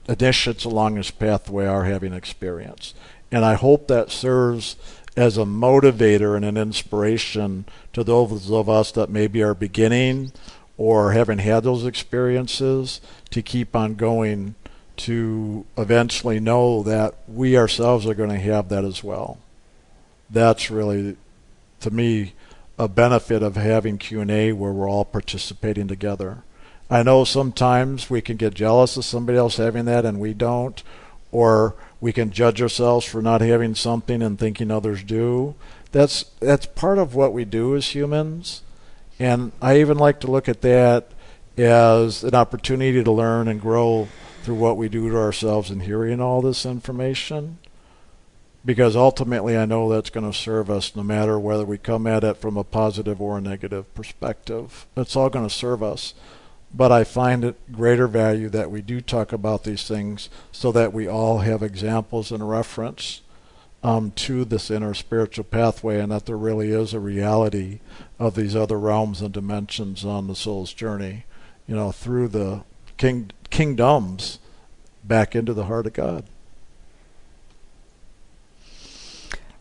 initiates along this pathway are having experience. And I hope that serves as a motivator and an inspiration to those of us that maybe are beginning or haven't had those experiences to keep on going to eventually know that we ourselves are going to have that as well. That's really, to me, a benefit of having Q&A where we're all participating together. I know sometimes we can get jealous of somebody else having that and we don't, or we can judge ourselves for not having something and thinking others do. That's that's part of what we do as humans. And I even like to look at that as an opportunity to learn and grow through what we do to ourselves in hearing all this information. Because ultimately, I know that's going to serve us no matter whether we come at it from a positive or a negative perspective. It's all going to serve us. But I find it greater value that we do talk about these things so that we all have examples and reference um, to this inner spiritual pathway and that there really is a reality of these other realms and dimensions on the soul's journey, you know, through the king, kingdoms back into the heart of God.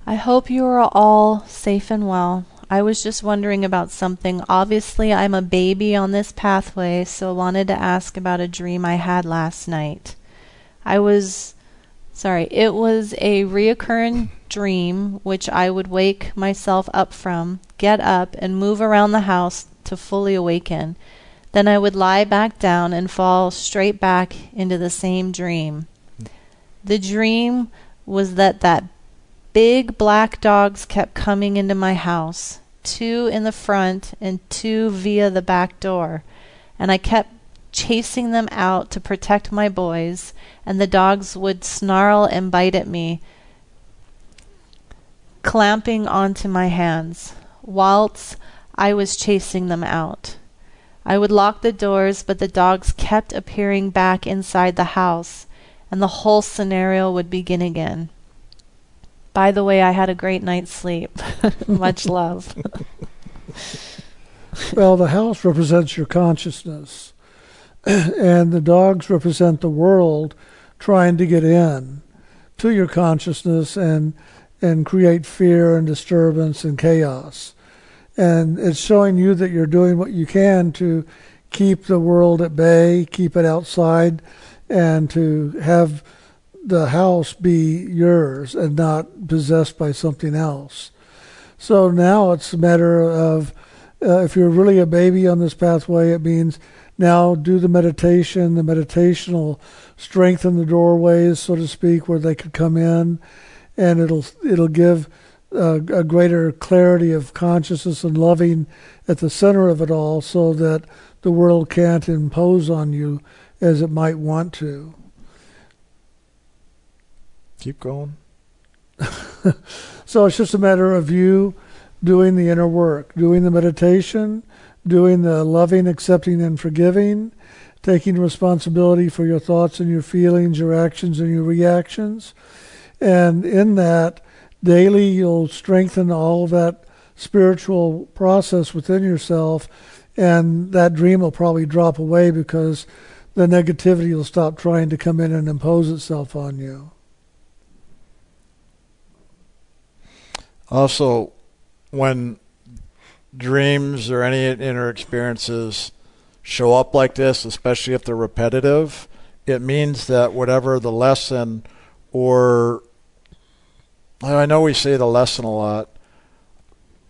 I hope you are all safe and well. I was just wondering about something. Obviously, I'm a baby on this pathway, so I wanted to ask about a dream I had last night. I was sorry, it was a reoccurring dream which I would wake myself up from, get up, and move around the house to fully awaken. Then I would lie back down and fall straight back into the same dream. The dream was that that big black dogs kept coming into my house, two in the front and two via the back door, and I kept chasing them out to protect my boys, and the dogs would snarl and bite at me, clamping onto my hands, whilst I was chasing them out. I would lock the doors, but the dogs kept appearing back inside the house, and the whole scenario would begin again. By the way, I had a great night's sleep. Much love.
Well, the house represents your consciousness, and the dogs represent the world trying to get in. to your consciousness and and create fear and disturbance and chaos. And it's showing you that you're doing what you can to keep the world at bay, keep it outside, and to have the house be yours and not possessed by something else. So now it's a matter of uh, if you're really a baby on this pathway, it means now do the meditation. The meditation will strengthen the doorways, so to speak, where they could come in, and it'll it'll give uh, a greater clarity of consciousness and loving at the center of it all, so that the world can't impose on you as it might want to.
Keep going.
so it's just a matter of you doing the inner work, doing the meditation, doing the loving, accepting, and forgiving, taking responsibility for your thoughts and your feelings, your actions and your reactions. And in that, daily you'll strengthen all that spiritual process within yourself, and that dream will probably drop away because the negativity will stop trying to come in and impose itself on you.
Also, when dreams or any inner experiences show up like this, especially if they're repetitive, it means that whatever the lesson or I know we say the lesson a lot.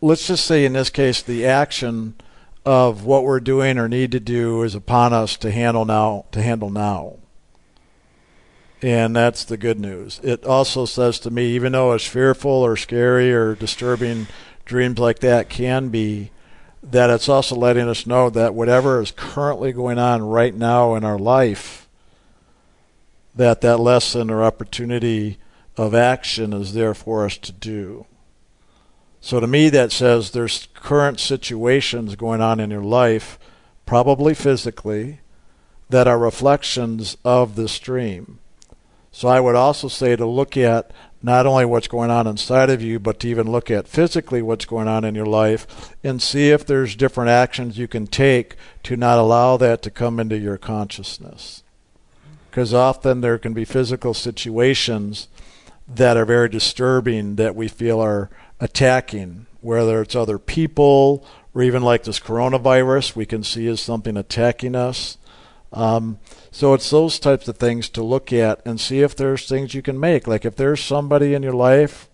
Let's just say in this case the action of what we're doing or need to do is upon us to handle now to handle now. And that's the good news. It also says to me, even though it's fearful or scary or disturbing dreams like that can be, that it's also letting us know that whatever is currently going on right now in our life, that that lesson or opportunity of action is there for us to do. So to me, that says there's current situations going on in your life, probably physically, that are reflections of this dream. So I would also say to look at not only what's going on inside of you, but to even look at physically what's going on in your life and see if there's different actions you can take to not allow that to come into your consciousness. Because often there can be physical situations that are very disturbing that we feel are attacking, whether it's other people or even like this coronavirus, we can see as something attacking us. Um, so it's those types of things to look at and see if there's things you can make. Like if there's somebody in your life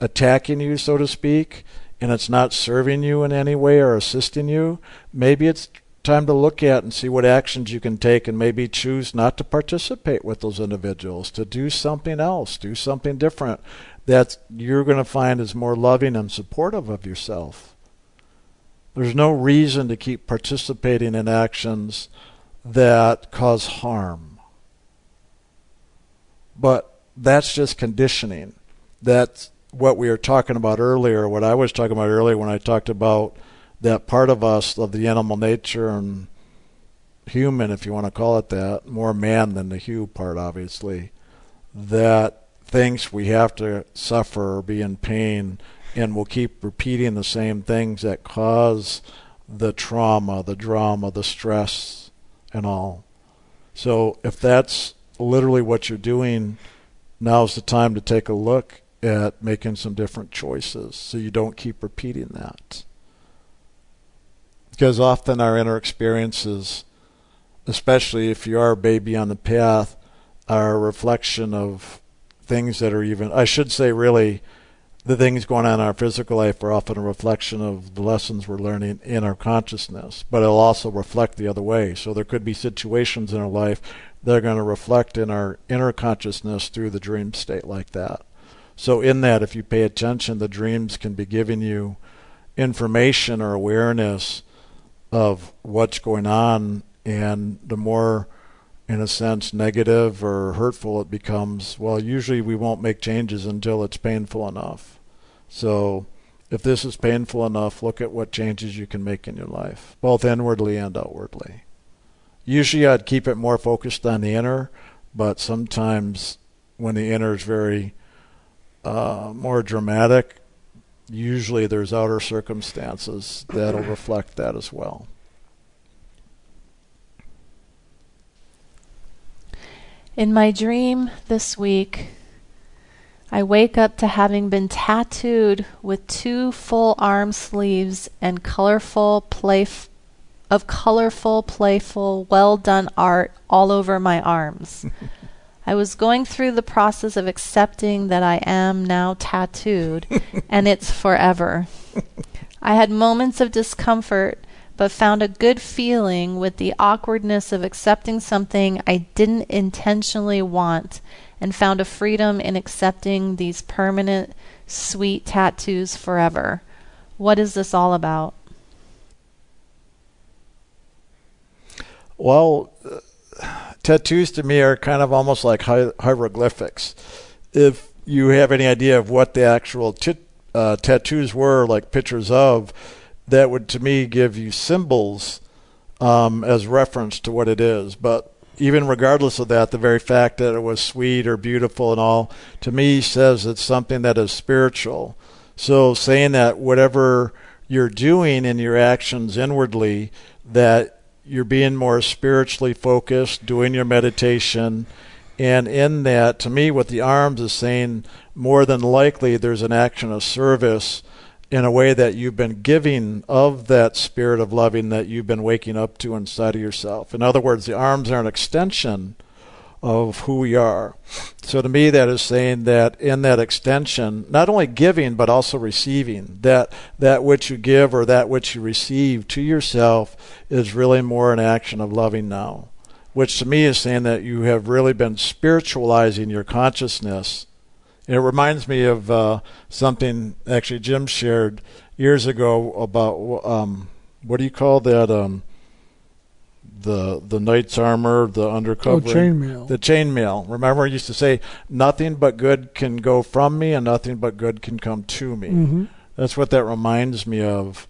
attacking you, so to speak, and it's not serving you in any way or assisting you, maybe it's time to look at and see what actions you can take and maybe choose not to participate with those individuals, to do something else, do something different that you're going to find is more loving and supportive of yourself. There's no reason to keep participating in actions that cause harm. But that's just conditioning. That's what we were talking about earlier, what I was talking about earlier when I talked about that part of us of the animal nature and human, if you want to call it that, more man than the hue part, obviously, that thinks we have to suffer or be in pain and will keep repeating the same things that cause the trauma, the drama, the stress, and all. So if that's literally what you're doing, now's the time to take a look at making some different choices so you don't keep repeating that. Because often our inner experiences, especially if you are a baby on the path, are a reflection of things that are even, I should say, really the things going on in our physical life are often a reflection of the lessons we're learning in our consciousness, but it'll also reflect the other way. So there could be situations in our life that are going to reflect in our inner consciousness through the dream state like that. So in that, if you pay attention, the dreams can be giving you information or awareness of what's going on, and the more in a sense, negative or hurtful it becomes, well, usually we won't make changes until it's painful enough. So, if this is painful enough, look at what changes you can make in your life, both inwardly and outwardly. Usually I'd keep it more focused on the inner, but sometimes when the inner is very uh, more dramatic, usually there's outer circumstances that'll reflect that as well.
In my dream this week, I wake up to having been tattooed with two full arm sleeves and colorful play of colorful, playful, well done art all over my arms. I was going through the process of accepting that I am now tattooed and it's forever. I had moments of discomfort, but found a good feeling with the awkwardness of accepting something I didn't intentionally want and found a freedom in accepting these permanent, sweet tattoos forever. What is this all about?
Well, uh, tattoos to me are kind of almost like hi- hieroglyphics. If you have any idea of what the actual t- uh, tattoos were, like pictures of, that would to me give you symbols um, as reference to what it is. But even regardless of that, the very fact that it was sweet or beautiful and all, to me says it's something that is spiritual. So saying that whatever you're doing in your actions inwardly, that you're being more spiritually focused, doing your meditation. And in that, to me, what the arms is saying, more than likely, there's an action of service in a way that you've been giving of that spirit of loving that you've been waking up to inside of yourself. In other words, the arms are an extension of who we are. So to me, that is saying that in that extension, not only giving but also receiving, that that which you give or that which you receive to yourself is really more an action of loving now. Which to me is saying that you have really been spiritualizing your consciousness. It reminds me of uh, something actually Jim shared years ago about um, what do you call that? Um, the the knight's armor, the undercover,
oh, chainmail.
the chainmail. Remember, I used to say, "Nothing but good can go from me, and nothing but good can come to me."
Mm-hmm.
That's what that reminds me of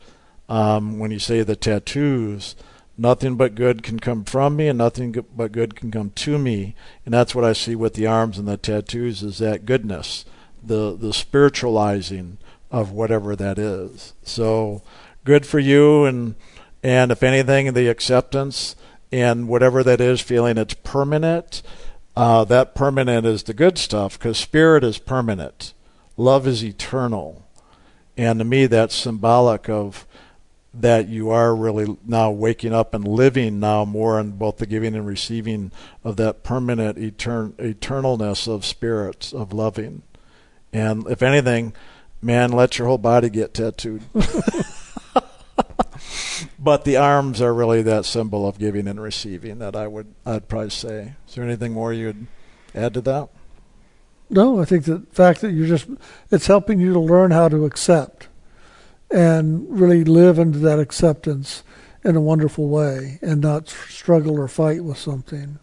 um, when you say the tattoos. Nothing but good can come from me, and nothing but good can come to me. And that's what I see with the arms and the tattoos is that goodness, the the spiritualizing of whatever that is. So good for you, and and if anything, the acceptance and whatever that is, feeling it's permanent. Uh, that permanent is the good stuff because spirit is permanent, love is eternal, and to me that's symbolic of that you are really now waking up and living now more in both the giving and receiving of that permanent etern- eternalness of spirits of loving. And if anything, man, let your whole body get tattooed. but the arms are really that symbol of giving and receiving that I would I'd probably say. Is there anything more you'd add to that?
No, I think the fact that you're just it's helping you to learn how to accept and really live into that acceptance in a wonderful way and not struggle or fight with something.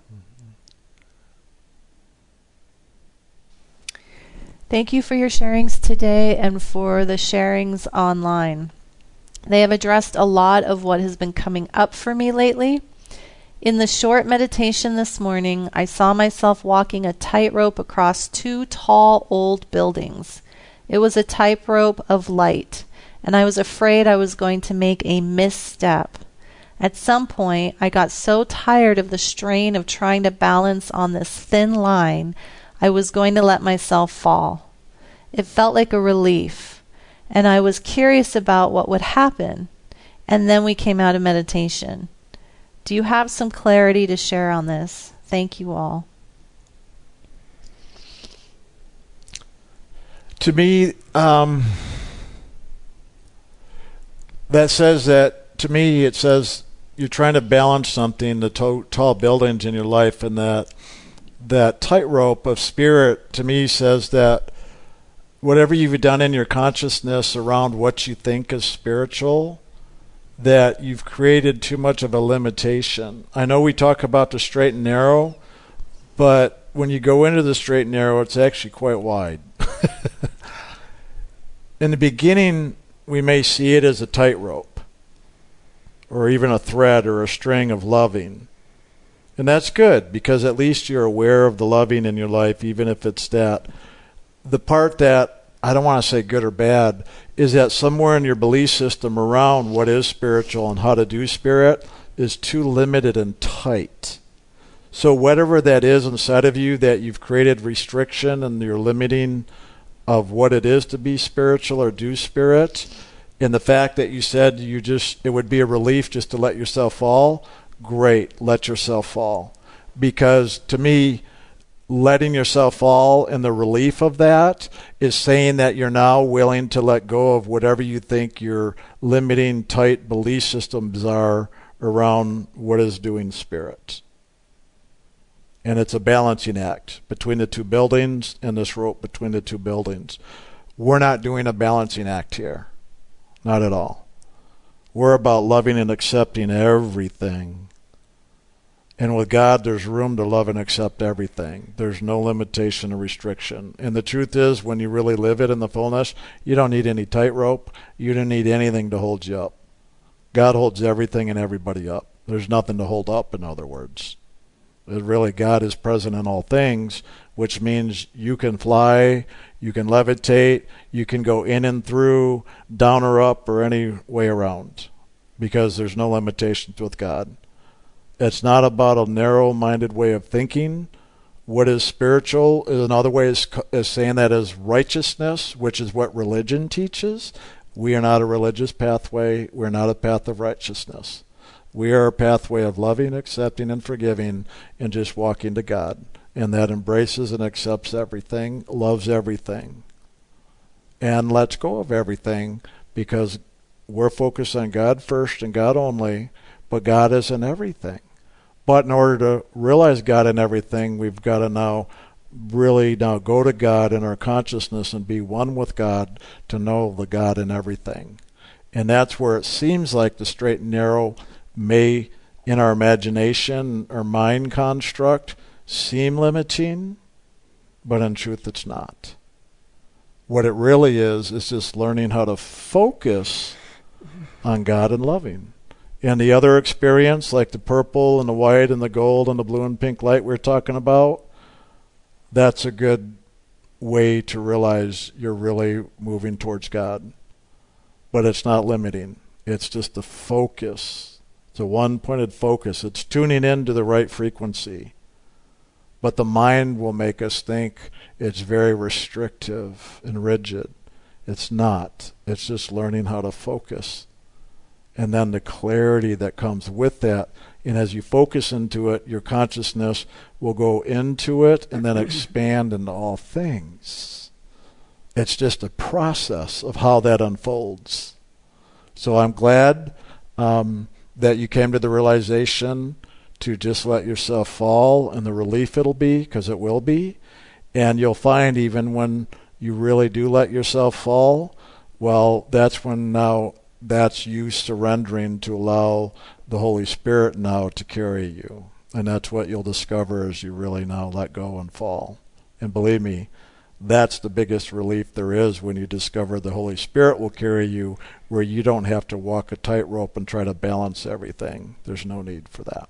Thank you for your sharings today and for the sharings online. They have addressed a lot of what has been coming up for me lately. In the short meditation this morning, I saw myself walking a tightrope across two tall old buildings. It was a tightrope of light and I was afraid I was going to make a misstep. At some point, I got so tired of the strain of trying to balance on this thin line, I was going to let myself fall. It felt like a relief, and I was curious about what would happen. And then we came out of meditation. Do you have some clarity to share on this? Thank you all.
To me, um, that says that to me it says you're trying to balance something the to- tall buildings in your life and that that tightrope of spirit to me says that whatever you've done in your consciousness around what you think is spiritual that you've created too much of a limitation. I know we talk about the straight and narrow but when you go into the straight and narrow it's actually quite wide. In the beginning we may see it as a tightrope or even a thread or a string of loving. And that's good because at least you're aware of the loving in your life, even if it's that. The part that I don't want to say good or bad is that somewhere in your belief system around what is spiritual and how to do spirit is too limited and tight. So, whatever that is inside of you that you've created restriction and you're limiting of what it is to be spiritual or do spirit, and the fact that you said you just it would be a relief just to let yourself fall, great, let yourself fall. Because to me, letting yourself fall and the relief of that is saying that you're now willing to let go of whatever you think your limiting, tight belief systems are around what is doing spirit. And it's a balancing act between the two buildings and this rope between the two buildings. We're not doing a balancing act here. Not at all. We're about loving and accepting everything and with God, there's room to love and accept everything. There's no limitation or restriction. And the truth is, when you really live it in the fullness, you don't need any tightrope. You don't need anything to hold you up. God holds everything and everybody up. There's nothing to hold up, in other words. Really, God is present in all things, which means you can fly, you can levitate, you can go in and through, down or up, or any way around, because there's no limitations with God. It's not about a narrow minded way of thinking. What is spiritual is another way is, is saying that is righteousness, which is what religion teaches. We are not a religious pathway. We're not a path of righteousness. We are a pathway of loving, accepting, and forgiving, and just walking to God. And that embraces and accepts everything, loves everything, and lets go of everything because we're focused on God first and God only, but God is in everything. But in order to realize God in everything, we've got to now really now go to God in our consciousness and be one with God to know the God in everything. And that's where it seems like the straight and narrow may, in our imagination or mind construct, seem limiting, but in truth it's not. What it really is, is just learning how to focus on God and loving. And the other experience, like the purple and the white and the gold and the blue and pink light we are talking about, that's a good way to realize you're really moving towards God. But it's not limiting, it's just the focus. It's a one pointed focus. It's tuning in to the right frequency. But the mind will make us think it's very restrictive and rigid. It's not. It's just learning how to focus and then the clarity that comes with that. And as you focus into it, your consciousness will go into it and then expand into all things. It's just a process of how that unfolds. So I'm glad um, that you came to the realization to just let yourself fall and the relief it'll be, because it will be. And you'll find even when you really do let yourself fall, well, that's when now that's you surrendering to allow the Holy Spirit now to carry you. And that's what you'll discover as you really now let go and fall. And believe me, that's the biggest relief there is when you discover the Holy Spirit will carry you where you don't have to walk a tightrope and try to balance everything. There's no need for that.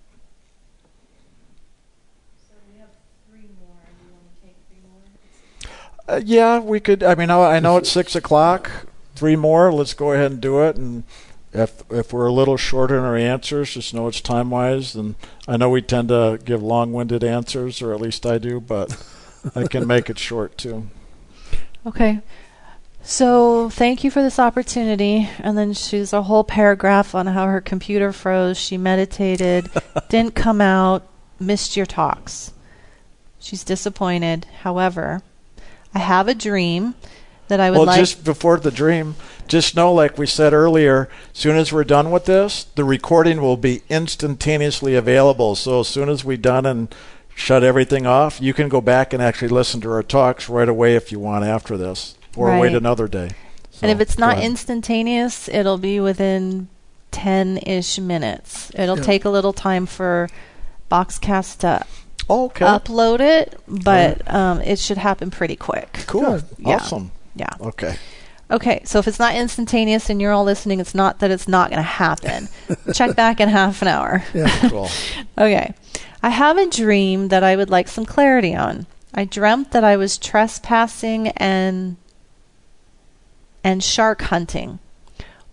Uh, yeah, we could. I mean, I, I know it's six o'clock three more. Let's go ahead and do it. And if if we're a little short in our answers, just know it's time wise. And I know we tend to give long winded answers, or at least I do, but I can make it short too.
Okay. So thank you for this opportunity. And then she's a whole paragraph on how her computer froze. She meditated, didn't come out, missed your talks. She's disappointed. However, I have a dream that I would
well,
like.
Well, just before the dream, just know, like we said earlier, as soon as we're done with this, the recording will be instantaneously available. So as soon as we're done and shut everything off, you can go back and actually listen to our talks right away if you want after this, or right. wait another day.
So, and if it's not instantaneous, it'll be within 10 ish minutes. It'll yeah. take a little time for Boxcast to
okay.
upload it, but um, it should happen pretty quick.
Cool. Yeah. Awesome.
Yeah.
Okay.
Okay, so if it's not instantaneous and you're all listening, it's not that it's not going to happen. Check back in half an hour.
Yeah, cool.
okay. I have a dream that I would like some clarity on. I dreamt that I was trespassing and and shark hunting.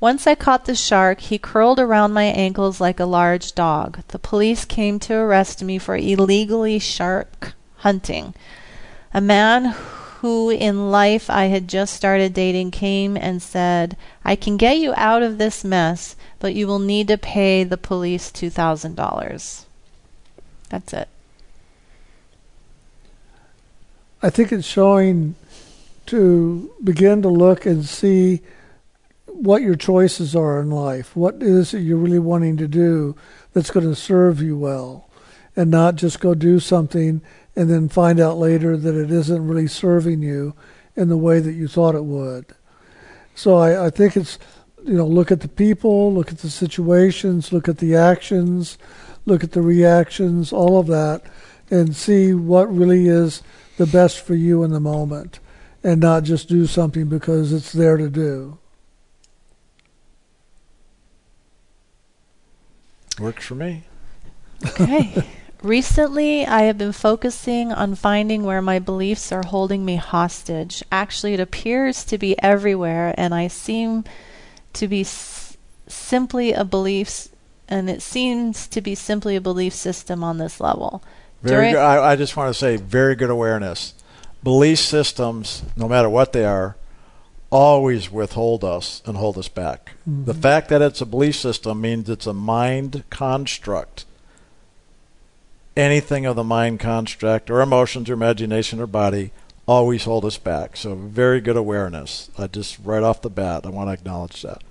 Once I caught the shark, he curled around my ankles like a large dog. The police came to arrest me for illegally shark hunting. A man who in life I had just started dating came and said, I can get you out of this mess, but you will need to pay the police $2,000. That's it.
I think it's showing to begin to look and see what your choices are in life. What is it you're really wanting to do that's going to serve you well, and not just go do something and then find out later that it isn't really serving you in the way that you thought it would. So I, I think it's you know look at the people, look at the situations, look at the actions, look at the reactions, all of that, and see what really is the best for you in the moment and not just do something because it's there to do.
Works for me.
Okay. Recently, I have been focusing on finding where my beliefs are holding me hostage. Actually, it appears to be everywhere, and I seem to be s- simply a belief, and it seems to be simply a belief system on this level.
Very
During-
good. I, I just want to say, very good awareness. Belief systems, no matter what they are, always withhold us and hold us back. The mm-hmm. fact that it's a belief system means it's a mind construct. Anything of the mind construct or emotions or imagination or body always hold us back. So very good awareness. I just right off the bat, I want to acknowledge that.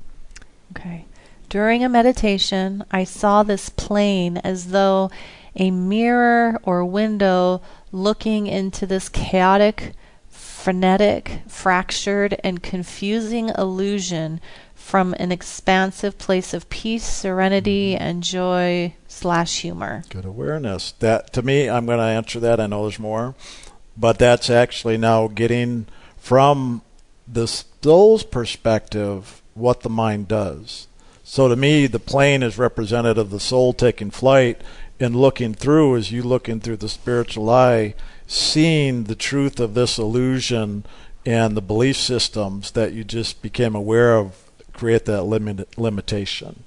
Okay. During a meditation, I saw this plane as though a mirror or window looking into this chaotic, frenetic, fractured, and confusing illusion from an expansive place of peace, serenity, mm-hmm. and joy slash humor.
Good awareness. That to me, I'm going to answer that. I know there's more, but that's actually now getting from the soul's perspective what the mind does. So to me, the plane is representative of the soul taking flight and looking through as you looking through the spiritual eye, seeing the truth of this illusion and the belief systems that you just became aware of create that limit, limitation.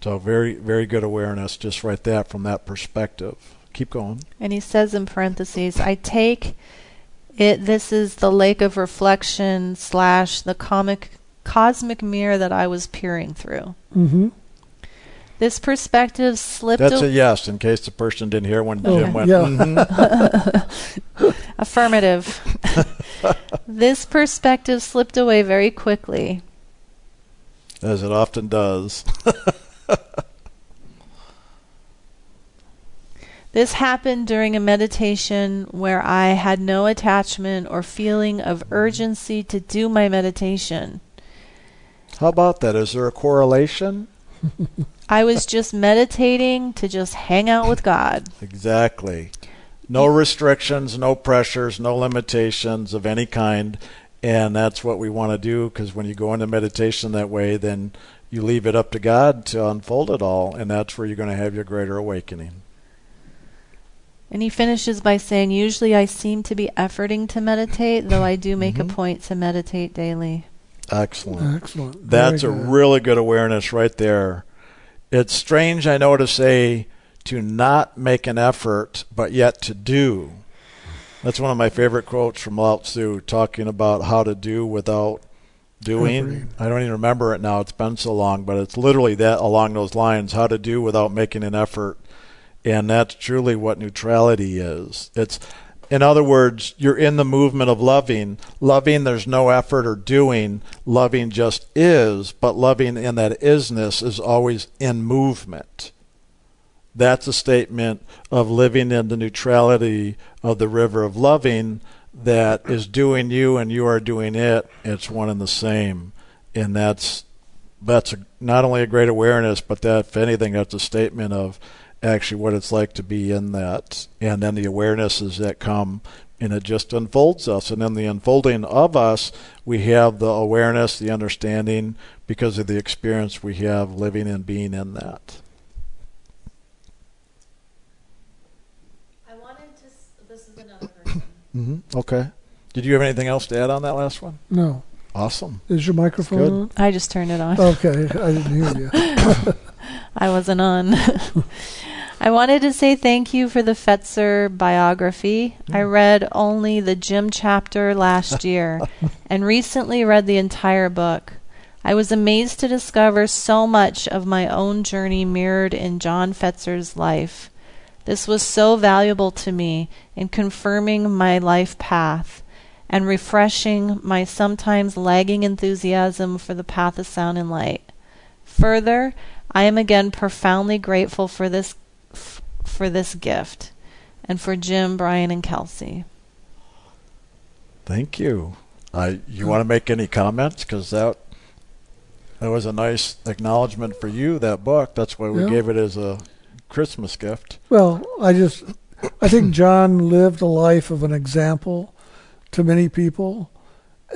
So very, very good awareness, just right that from that perspective. Keep going.
And he says in parentheses, I take it this is the lake of reflection slash the comic cosmic mirror that I was peering through.
Mm-hmm.
This perspective slipped
That's
a-
a yes, in case the person didn't hear when Jim went.
yeah.
"Mhm."
affirmative. this perspective slipped away very quickly.
as it often does.
This happened during a meditation where I had no attachment or feeling of urgency to do my meditation.
How about that? Is there a correlation?
I was just meditating to just hang out with God.
Exactly. No restrictions, no pressures, no limitations of any kind. And that's what we want to do because when you go into meditation that way, then you leave it up to God to unfold it all. And that's where you're going to have your greater awakening.
And he finishes by saying, Usually I seem to be efforting to meditate, though I do make
Mhm.
a point to meditate daily.
Excellent.
Excellent.
That's a really good awareness right there. It's strange, I know, to say to not make an effort, but yet to do. That's one of my favorite quotes from Lao Tzu, talking about how to do without doing. I don't even remember it now; it's been so long, but it's literally that along those lines: how to do without making an effort, and that's truly what neutrality is. It's in other words, you're in the movement of loving. Loving, there's no effort or doing. Loving just is, but loving in that isness is always in movement. That's a statement of living in the neutrality of the river of loving that is doing you and you are doing it. It's one and the same. And that's that's a, not only a great awareness, but that if anything, that's a statement of actually what it's like to be in that. And then the awarenesses that come and it just unfolds us. And in the unfolding of us, we have the awareness, the understanding because of the experience we have living and being in that.
I wanted to. This is another person.
Mm-hmm. Okay. Did you have anything else to add on that last one?
No.
Awesome.
Is your microphone on?
I just turned it on.
Okay, I didn't hear you.
I wasn't on. I wanted to say thank you for the Fetzer biography. I mm. read only the Jim chapter last year and recently read the entire book. I was amazed to discover so much of my own journey mirrored in John Fetzer's life. This was so valuable to me in confirming my life path and refreshing my sometimes lagging enthusiasm for the path of sound and light. Further, I am again profoundly grateful for this f- for this gift and for Jim, Brian, and Kelsey.
Thank you. I you want to make any comments because that that was a nice acknowledgement for you. That book. That's why we
Yeah.
gave it as a Christmas gift.
Well, I just, I think John lived a life of an example to many people,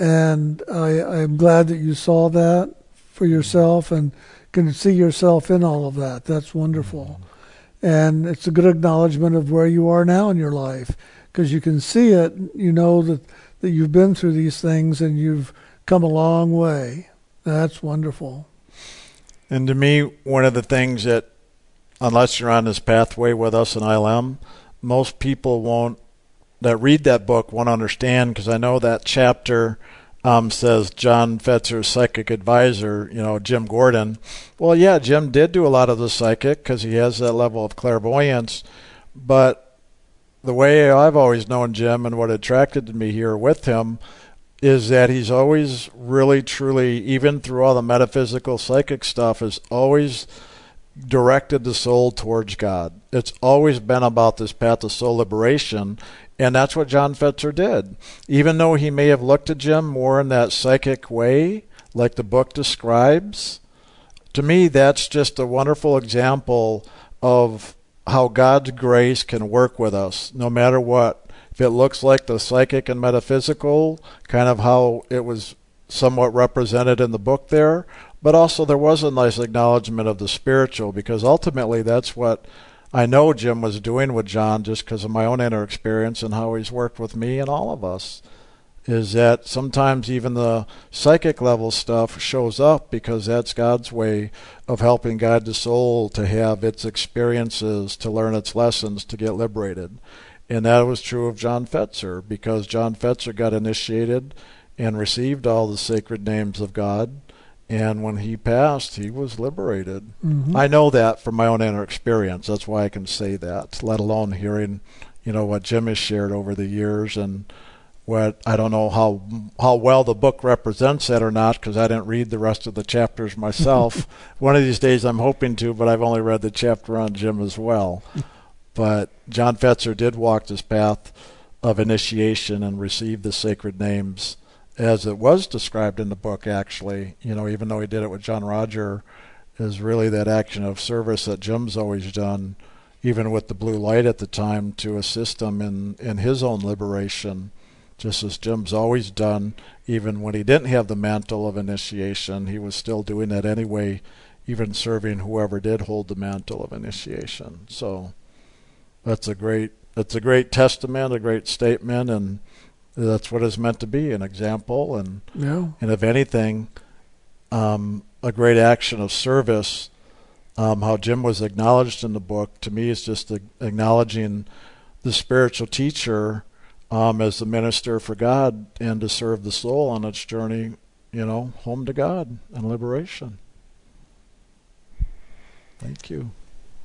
and I, I'm glad that you saw that for yourself and can see yourself in all of that. That's wonderful, mm-hmm. And it's a good acknowledgement of where you are now in your life because you can see it. You know that that you've been through these things and you've come a long way. That's wonderful.
And to me, one of the things that, unless you're on this pathway with us in ILM, most people won't that read that book won't understand because I know that chapter um, says John Fetzer's psychic advisor, you know, Jim Gordon. Well, yeah, Jim did do a lot of the psychic because he has that level of clairvoyance, but the way I've always known Jim and what attracted me here with him is that he's always really truly even through all the metaphysical psychic stuff is always directed the soul towards God. It's always been about this path of soul liberation and that's what John Fetzer did. Even though he may have looked at Jim more in that psychic way, like the book describes, to me that's just a wonderful example of how God's grace can work with us no matter what. If it looks like the psychic and metaphysical, kind of how it was somewhat represented in the book there, but also there was a nice acknowledgement of the spiritual because ultimately that's what I know Jim was doing with John just because of my own inner experience and how he's worked with me and all of us. Is that sometimes even the psychic level stuff shows up because that's God's way of helping guide the soul to have its experiences, to learn its lessons, to get liberated. And that was true of John Fetzer because John Fetzer got initiated and received all the sacred names of God. And when he passed, he was liberated.
Mhm.
I know that from my own inner experience. That's why I can say that, let alone hearing, you know, what Jim has shared over the years and what I don't know how how well the book represents that or not because I didn't read the rest of the chapters myself. One of these days I'm hoping to, but I've only read the chapter on Jim as well. But John Fetzer did walk this path of initiation and receive the sacred names as it was described in the book actually, you know, even though he did it with John Roger is really that action of service that Jim's always done, even with the blue light at the time, to assist him in, in his own liberation, just as Jim's always done, even when he didn't have the mantle of initiation, he was still doing that anyway, even serving whoever did hold the mantle of initiation. So that's a great that's a great testament, a great statement, and that's what it's meant to be, an example and
Yeah.
and if anything, um, a great action of service. Um, how Jim was acknowledged in the book to me is just a, acknowledging the spiritual teacher um, as the minister for God and to serve the soul on its journey, you know, home to God and liberation. Thank you.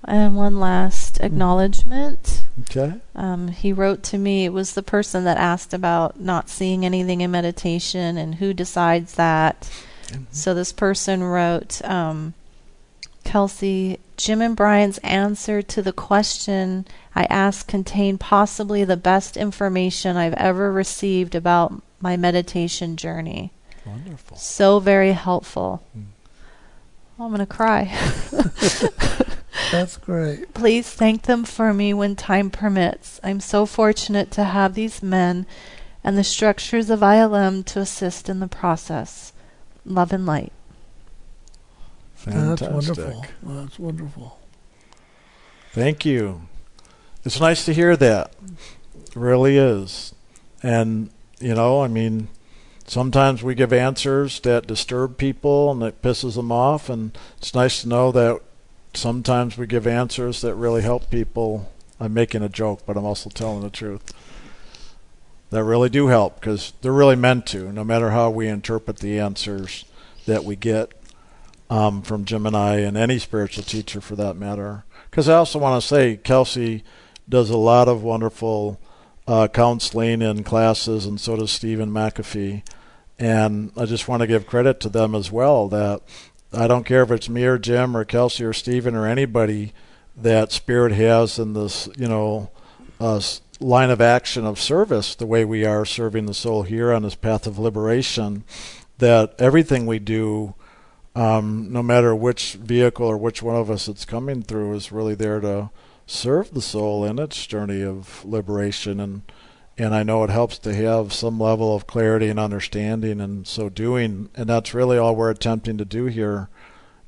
And one last acknowledgement.
Okay.
Um, he wrote to me, it was the person that asked about not seeing anything in meditation and who decides that. So this person wrote, um, Kelsey, Jim and Brian's answer to the question I asked contained possibly the best information I've ever received about my meditation journey.
Wonderful.
So very helpful.
Mm.
Oh, I'm going to cry.
That's great.
Please thank them for me when time permits. I'm so fortunate to have these men and the structures of ILM to assist in the process. Love and light.
That's
Fantastic.
wonderful. That's wonderful.
Thank you. It's nice to hear that. It really is. And, you know, I mean, sometimes we give answers that disturb people and that pisses them off. And it's nice to know that sometimes we give answers that really help people. I'm making a joke, but I'm also telling the truth. That really do help because they're really meant to, no matter how we interpret the answers that we get um, from Jim and and any spiritual teacher for that matter. Because I also want to say, Kelsey does a lot of wonderful uh, counseling and classes, and so does Stephen McAfee. And I just want to give credit to them as well that I don't care if it's me or Jim or Kelsey or Stephen or anybody that Spirit has in this, you know, uh, line of action of service, the way we are serving the soul here on this path of liberation, that everything we do, um, no matter which vehicle or which one of us it's coming through, is really there to serve the soul in its journey of liberation and and I know it helps to have some level of clarity and understanding and so doing. And that's really all we're attempting to do here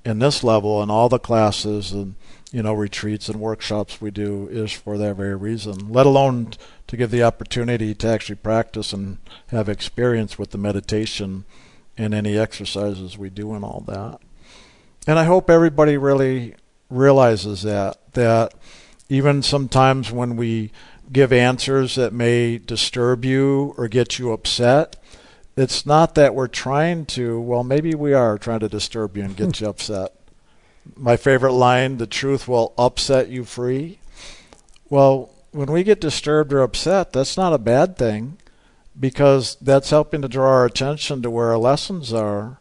in this level and all the classes and you know retreats and workshops we do is for that very reason let alone to give the opportunity to actually practice and have experience with the meditation and any exercises we do and all that. And I hope everybody really realizes that that even sometimes when we give answers that may disturb you or get you upset, it's not that we're trying to, well, maybe we are trying to disturb you and get you upset. My favorite line the truth will upset you free. Well, when we get disturbed or upset, that's not a bad thing because that's helping to draw our attention to where our lessons are.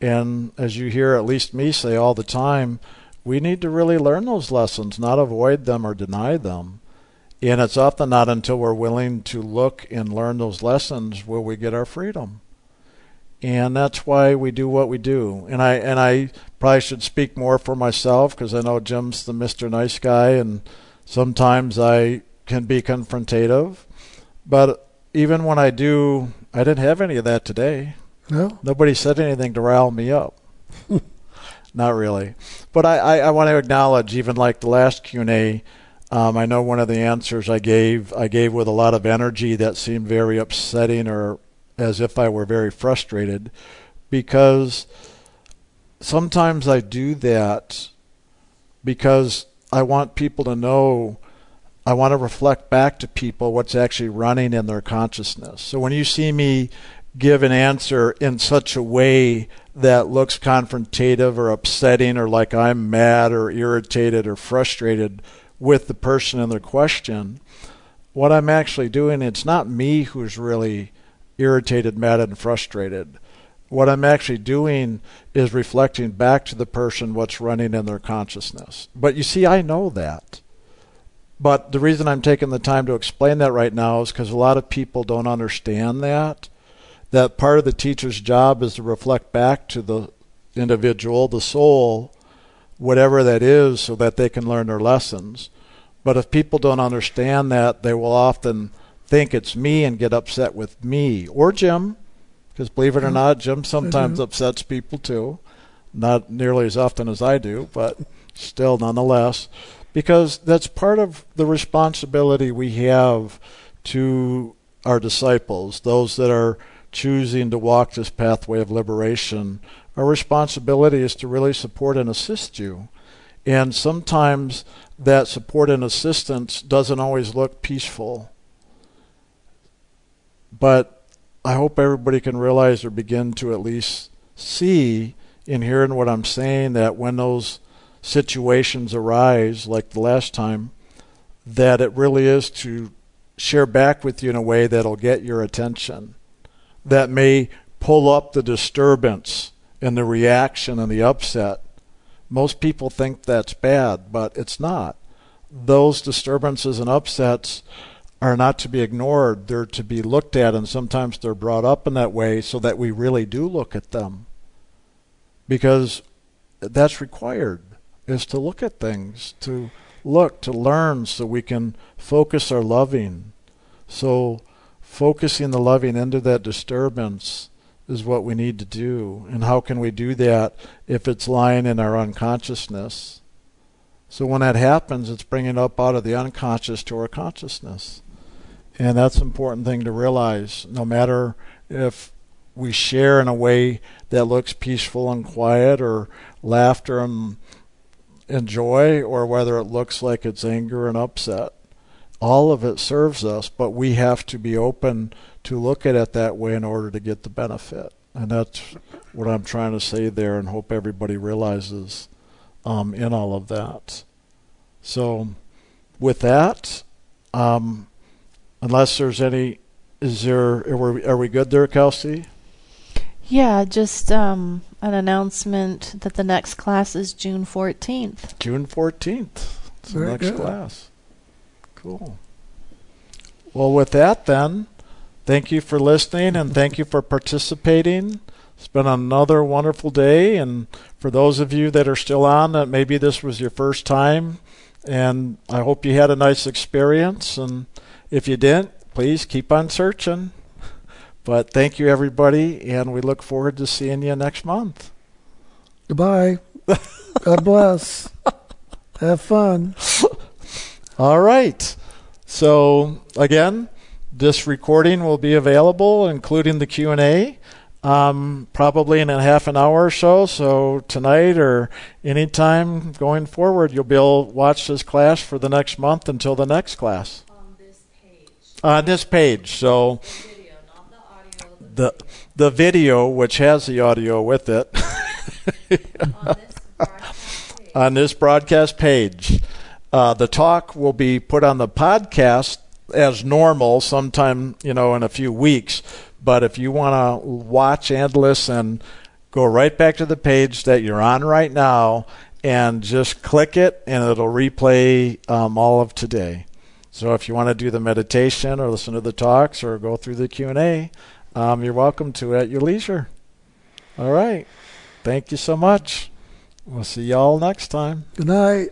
And as you hear at least me say all the time, we need to really learn those lessons, not avoid them or deny them. And it's often not until we're willing to look and learn those lessons will we get our freedom. And that's why we do what we do. And I and I probably should speak more for myself because I know Jim's the Mr. Nice guy and sometimes I can be confrontative. But even when I do, I didn't have any of that today.
No.
Nobody said anything to rile me up. Not really. But I, I, I, want to acknowledge, even like the last Q&A, um, I know one of the answers I gave, I gave with a lot of energy that seemed very upsetting or as if I were very frustrated because sometimes I do that because I want people to know I want to reflect back to people what's actually running in their consciousness. So when you see me give an answer in such a way that looks confrontative or upsetting or like I'm mad or irritated or frustrated with the person in their question, what I'm actually doing, it's not me who's really irritated, mad, and frustrated. What I'm actually doing is reflecting back to the person what's running in their consciousness. But you see, I know that. But the reason I'm taking the time to explain that right now is because a lot of people don't understand that that part of the teacher's job is to reflect back to the individual, the soul, whatever that is, so that they can learn their lessons. But if people don't understand that, they will often think it's me and get upset with me or Jim, because believe it or mm-hmm. not, Jim sometimes mm-hmm. upsets people too. Not nearly as often as I do, but still nonetheless, because that's part of the responsibility we have to our disciples, those that are choosing to walk this pathway of liberation, our responsibility is to really support and assist you. And sometimes that support and assistance doesn't always look peaceful. But I hope everybody can realize or begin to at least see in hearing what I'm saying that when those situations arise, like the last time, that it really is to share back with you in a way that'll get your attention that may pull up the disturbance and the reaction and the upset. Most people think that's bad, but it's not. Those disturbances and upsets are not to be ignored. They're to be looked at, and sometimes they're brought up in that way so that we really do look at them. Because that's required, is to look at things, to look, to learn so we can focus our loving. So focusing the loving into that disturbance is what we need to do. And how can we do that if it's lying in our unconsciousness? So when that happens, it's bringing up out of the unconscious to our consciousness. And that's an important thing to realize. No matter if we share in a way that looks peaceful and quiet or laughter and enjoy or whether it looks like it's anger and upset. All of it serves us, but we have to be open to look at it that way in order to get the benefit. And that's what I'm trying to say there and hope everybody realizes um, in all of that. So, with that, um, unless there's any, is there, are we, are we good there, Kelsey?
Yeah, just um, an announcement that the next class is June 14th.
June 14th. It's the
Very
next
good.
class. Cool. Well, with that, then, thank you for listening and thank you for participating. It's been another wonderful day. And for those of you that are still on, that maybe this was your first time, and I hope you had a nice experience. And if you didn't, please keep on searching. But thank you, everybody, and we look forward to seeing you next month.
Goodbye. God bless. Have fun.
All right. So again, this recording will be available, including the Q and A, um, probably in a half an hour or so. So tonight or anytime going forward, you'll be able to watch this class for the next month until the next class
On this page,
on this page. So
the video, the audio,
the the video, which has the audio with it,
on this broadcast page.
on this broadcast page. Uh, the talk will be put on the podcast as normal sometime, you know, in a few weeks. But if you want to watch and listen, go right back to the page that you're on right now and just click it, and it'll replay um, all of today. So if you want to do the meditation or listen to the talks or go through the Q and A, um, you're welcome to at your leisure. All right. Thank you so much. We'll see y'all next time.
Good night.